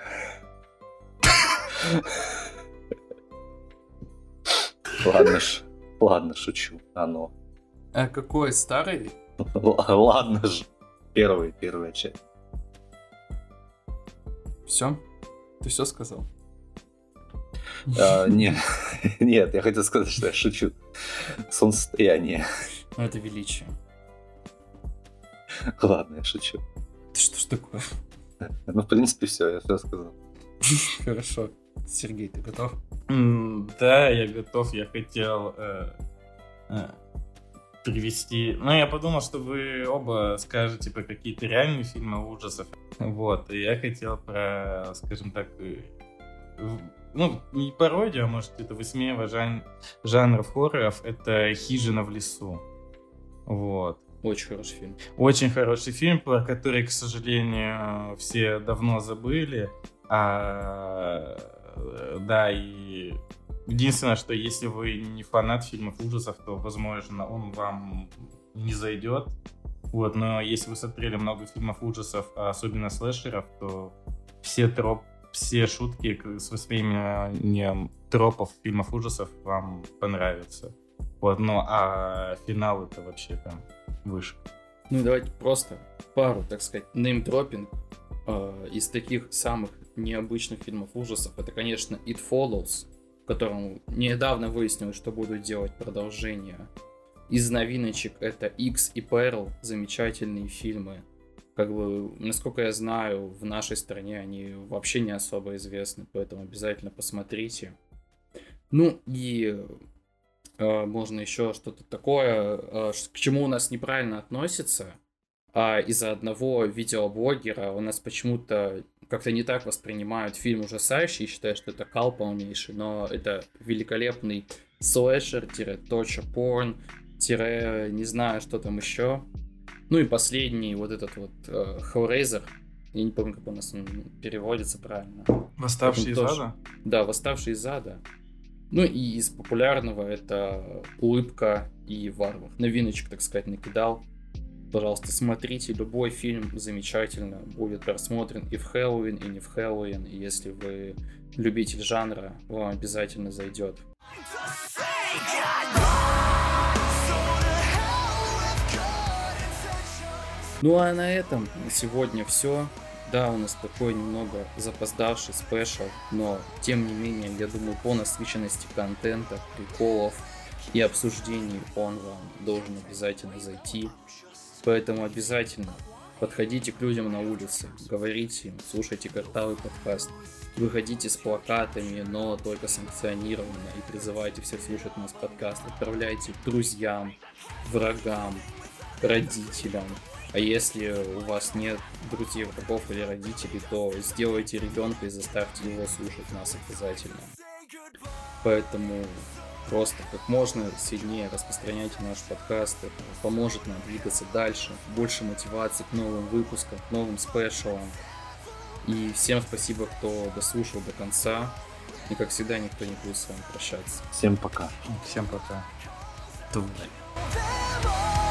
[SPEAKER 2] Ладно, ж, ладно, шучу. Оно.
[SPEAKER 1] А какой старый?
[SPEAKER 2] Ладно же. Первый, первая часть.
[SPEAKER 1] Все? Ты все сказал?
[SPEAKER 2] А, нет, нет, я хотел сказать, что я шучу. Солнцестояние.
[SPEAKER 1] Ну, это величие.
[SPEAKER 2] Ладно, я шучу.
[SPEAKER 1] Ты что ж такое?
[SPEAKER 2] Ну, в принципе, все, я все сказал.
[SPEAKER 1] Хорошо. Сергей, ты готов?
[SPEAKER 3] да, я готов. Я хотел э, э, привести... Ну, я подумал, что вы оба скажете про какие-то реальные фильмы ужасов. Вот, и я хотел про, скажем так, э, ну, не пародию, а может, это высмеивание жан... жанров хорроров, это «Хижина в лесу». Вот.
[SPEAKER 1] Очень хороший фильм.
[SPEAKER 3] Очень хороший фильм, про который, к сожалению, все давно забыли. А, да, и единственное, что если вы не фанат фильмов ужасов, то, возможно, он вам не зайдет. Вот, но если вы смотрели много фильмов ужасов, а особенно слэшеров, то все троп, все шутки с восприниманием тропов фильмов ужасов вам понравятся. Вот, ну а финал это вообще там выше.
[SPEAKER 1] Ну давайте просто пару, так сказать, неймдропинг э, из таких самых необычных фильмов ужасов. Это, конечно, It Follows, в котором недавно выяснилось, что будут делать продолжение. Из новиночек это X и Pearl, замечательные фильмы. Как бы, насколько я знаю, в нашей стране они вообще не особо известны, поэтому обязательно посмотрите. Ну и э, можно еще что-то такое, э, к чему у нас неправильно относится. А из-за одного видеоблогера у нас почему-то как-то не так воспринимают фильм ужасающий и считают, что это кал полнейший, но это великолепный слэшер-точа порн, тире, не знаю, что там еще. Ну и последний, вот этот вот э, Hellraiser, я не помню, как у нас он переводится правильно.
[SPEAKER 3] Восставший из ада?
[SPEAKER 1] Да, Восставший из ада. Ну и из популярного это Улыбка и Варвар. Новиночек, так сказать, накидал. Пожалуйста, смотрите, любой фильм замечательно будет просмотрен и в Хэллоуин, и не в Хэллоуин. И если вы любитель жанра, вам обязательно зайдет. Ну а на этом на сегодня все. Да, у нас такой немного запоздавший спешл, но тем не менее, я думаю, по насыщенности контента, приколов и обсуждений он вам должен обязательно зайти. Поэтому обязательно подходите к людям на улице, говорите им, слушайте картавый подкаст, выходите с плакатами, но только санкционированно и призывайте всех слушать нас подкаст, отправляйте друзьям, врагам, родителям. А если у вас нет друзей, врагов или родителей, то сделайте ребенка и заставьте его слушать нас обязательно. Поэтому просто как можно сильнее распространяйте наш подкаст. Это поможет нам двигаться дальше. Больше мотивации к новым выпускам, к новым спешалам. И всем спасибо, кто дослушал до конца. И как всегда, никто не будет с вами прощаться.
[SPEAKER 2] Всем пока.
[SPEAKER 3] Всем пока.
[SPEAKER 1] Давай.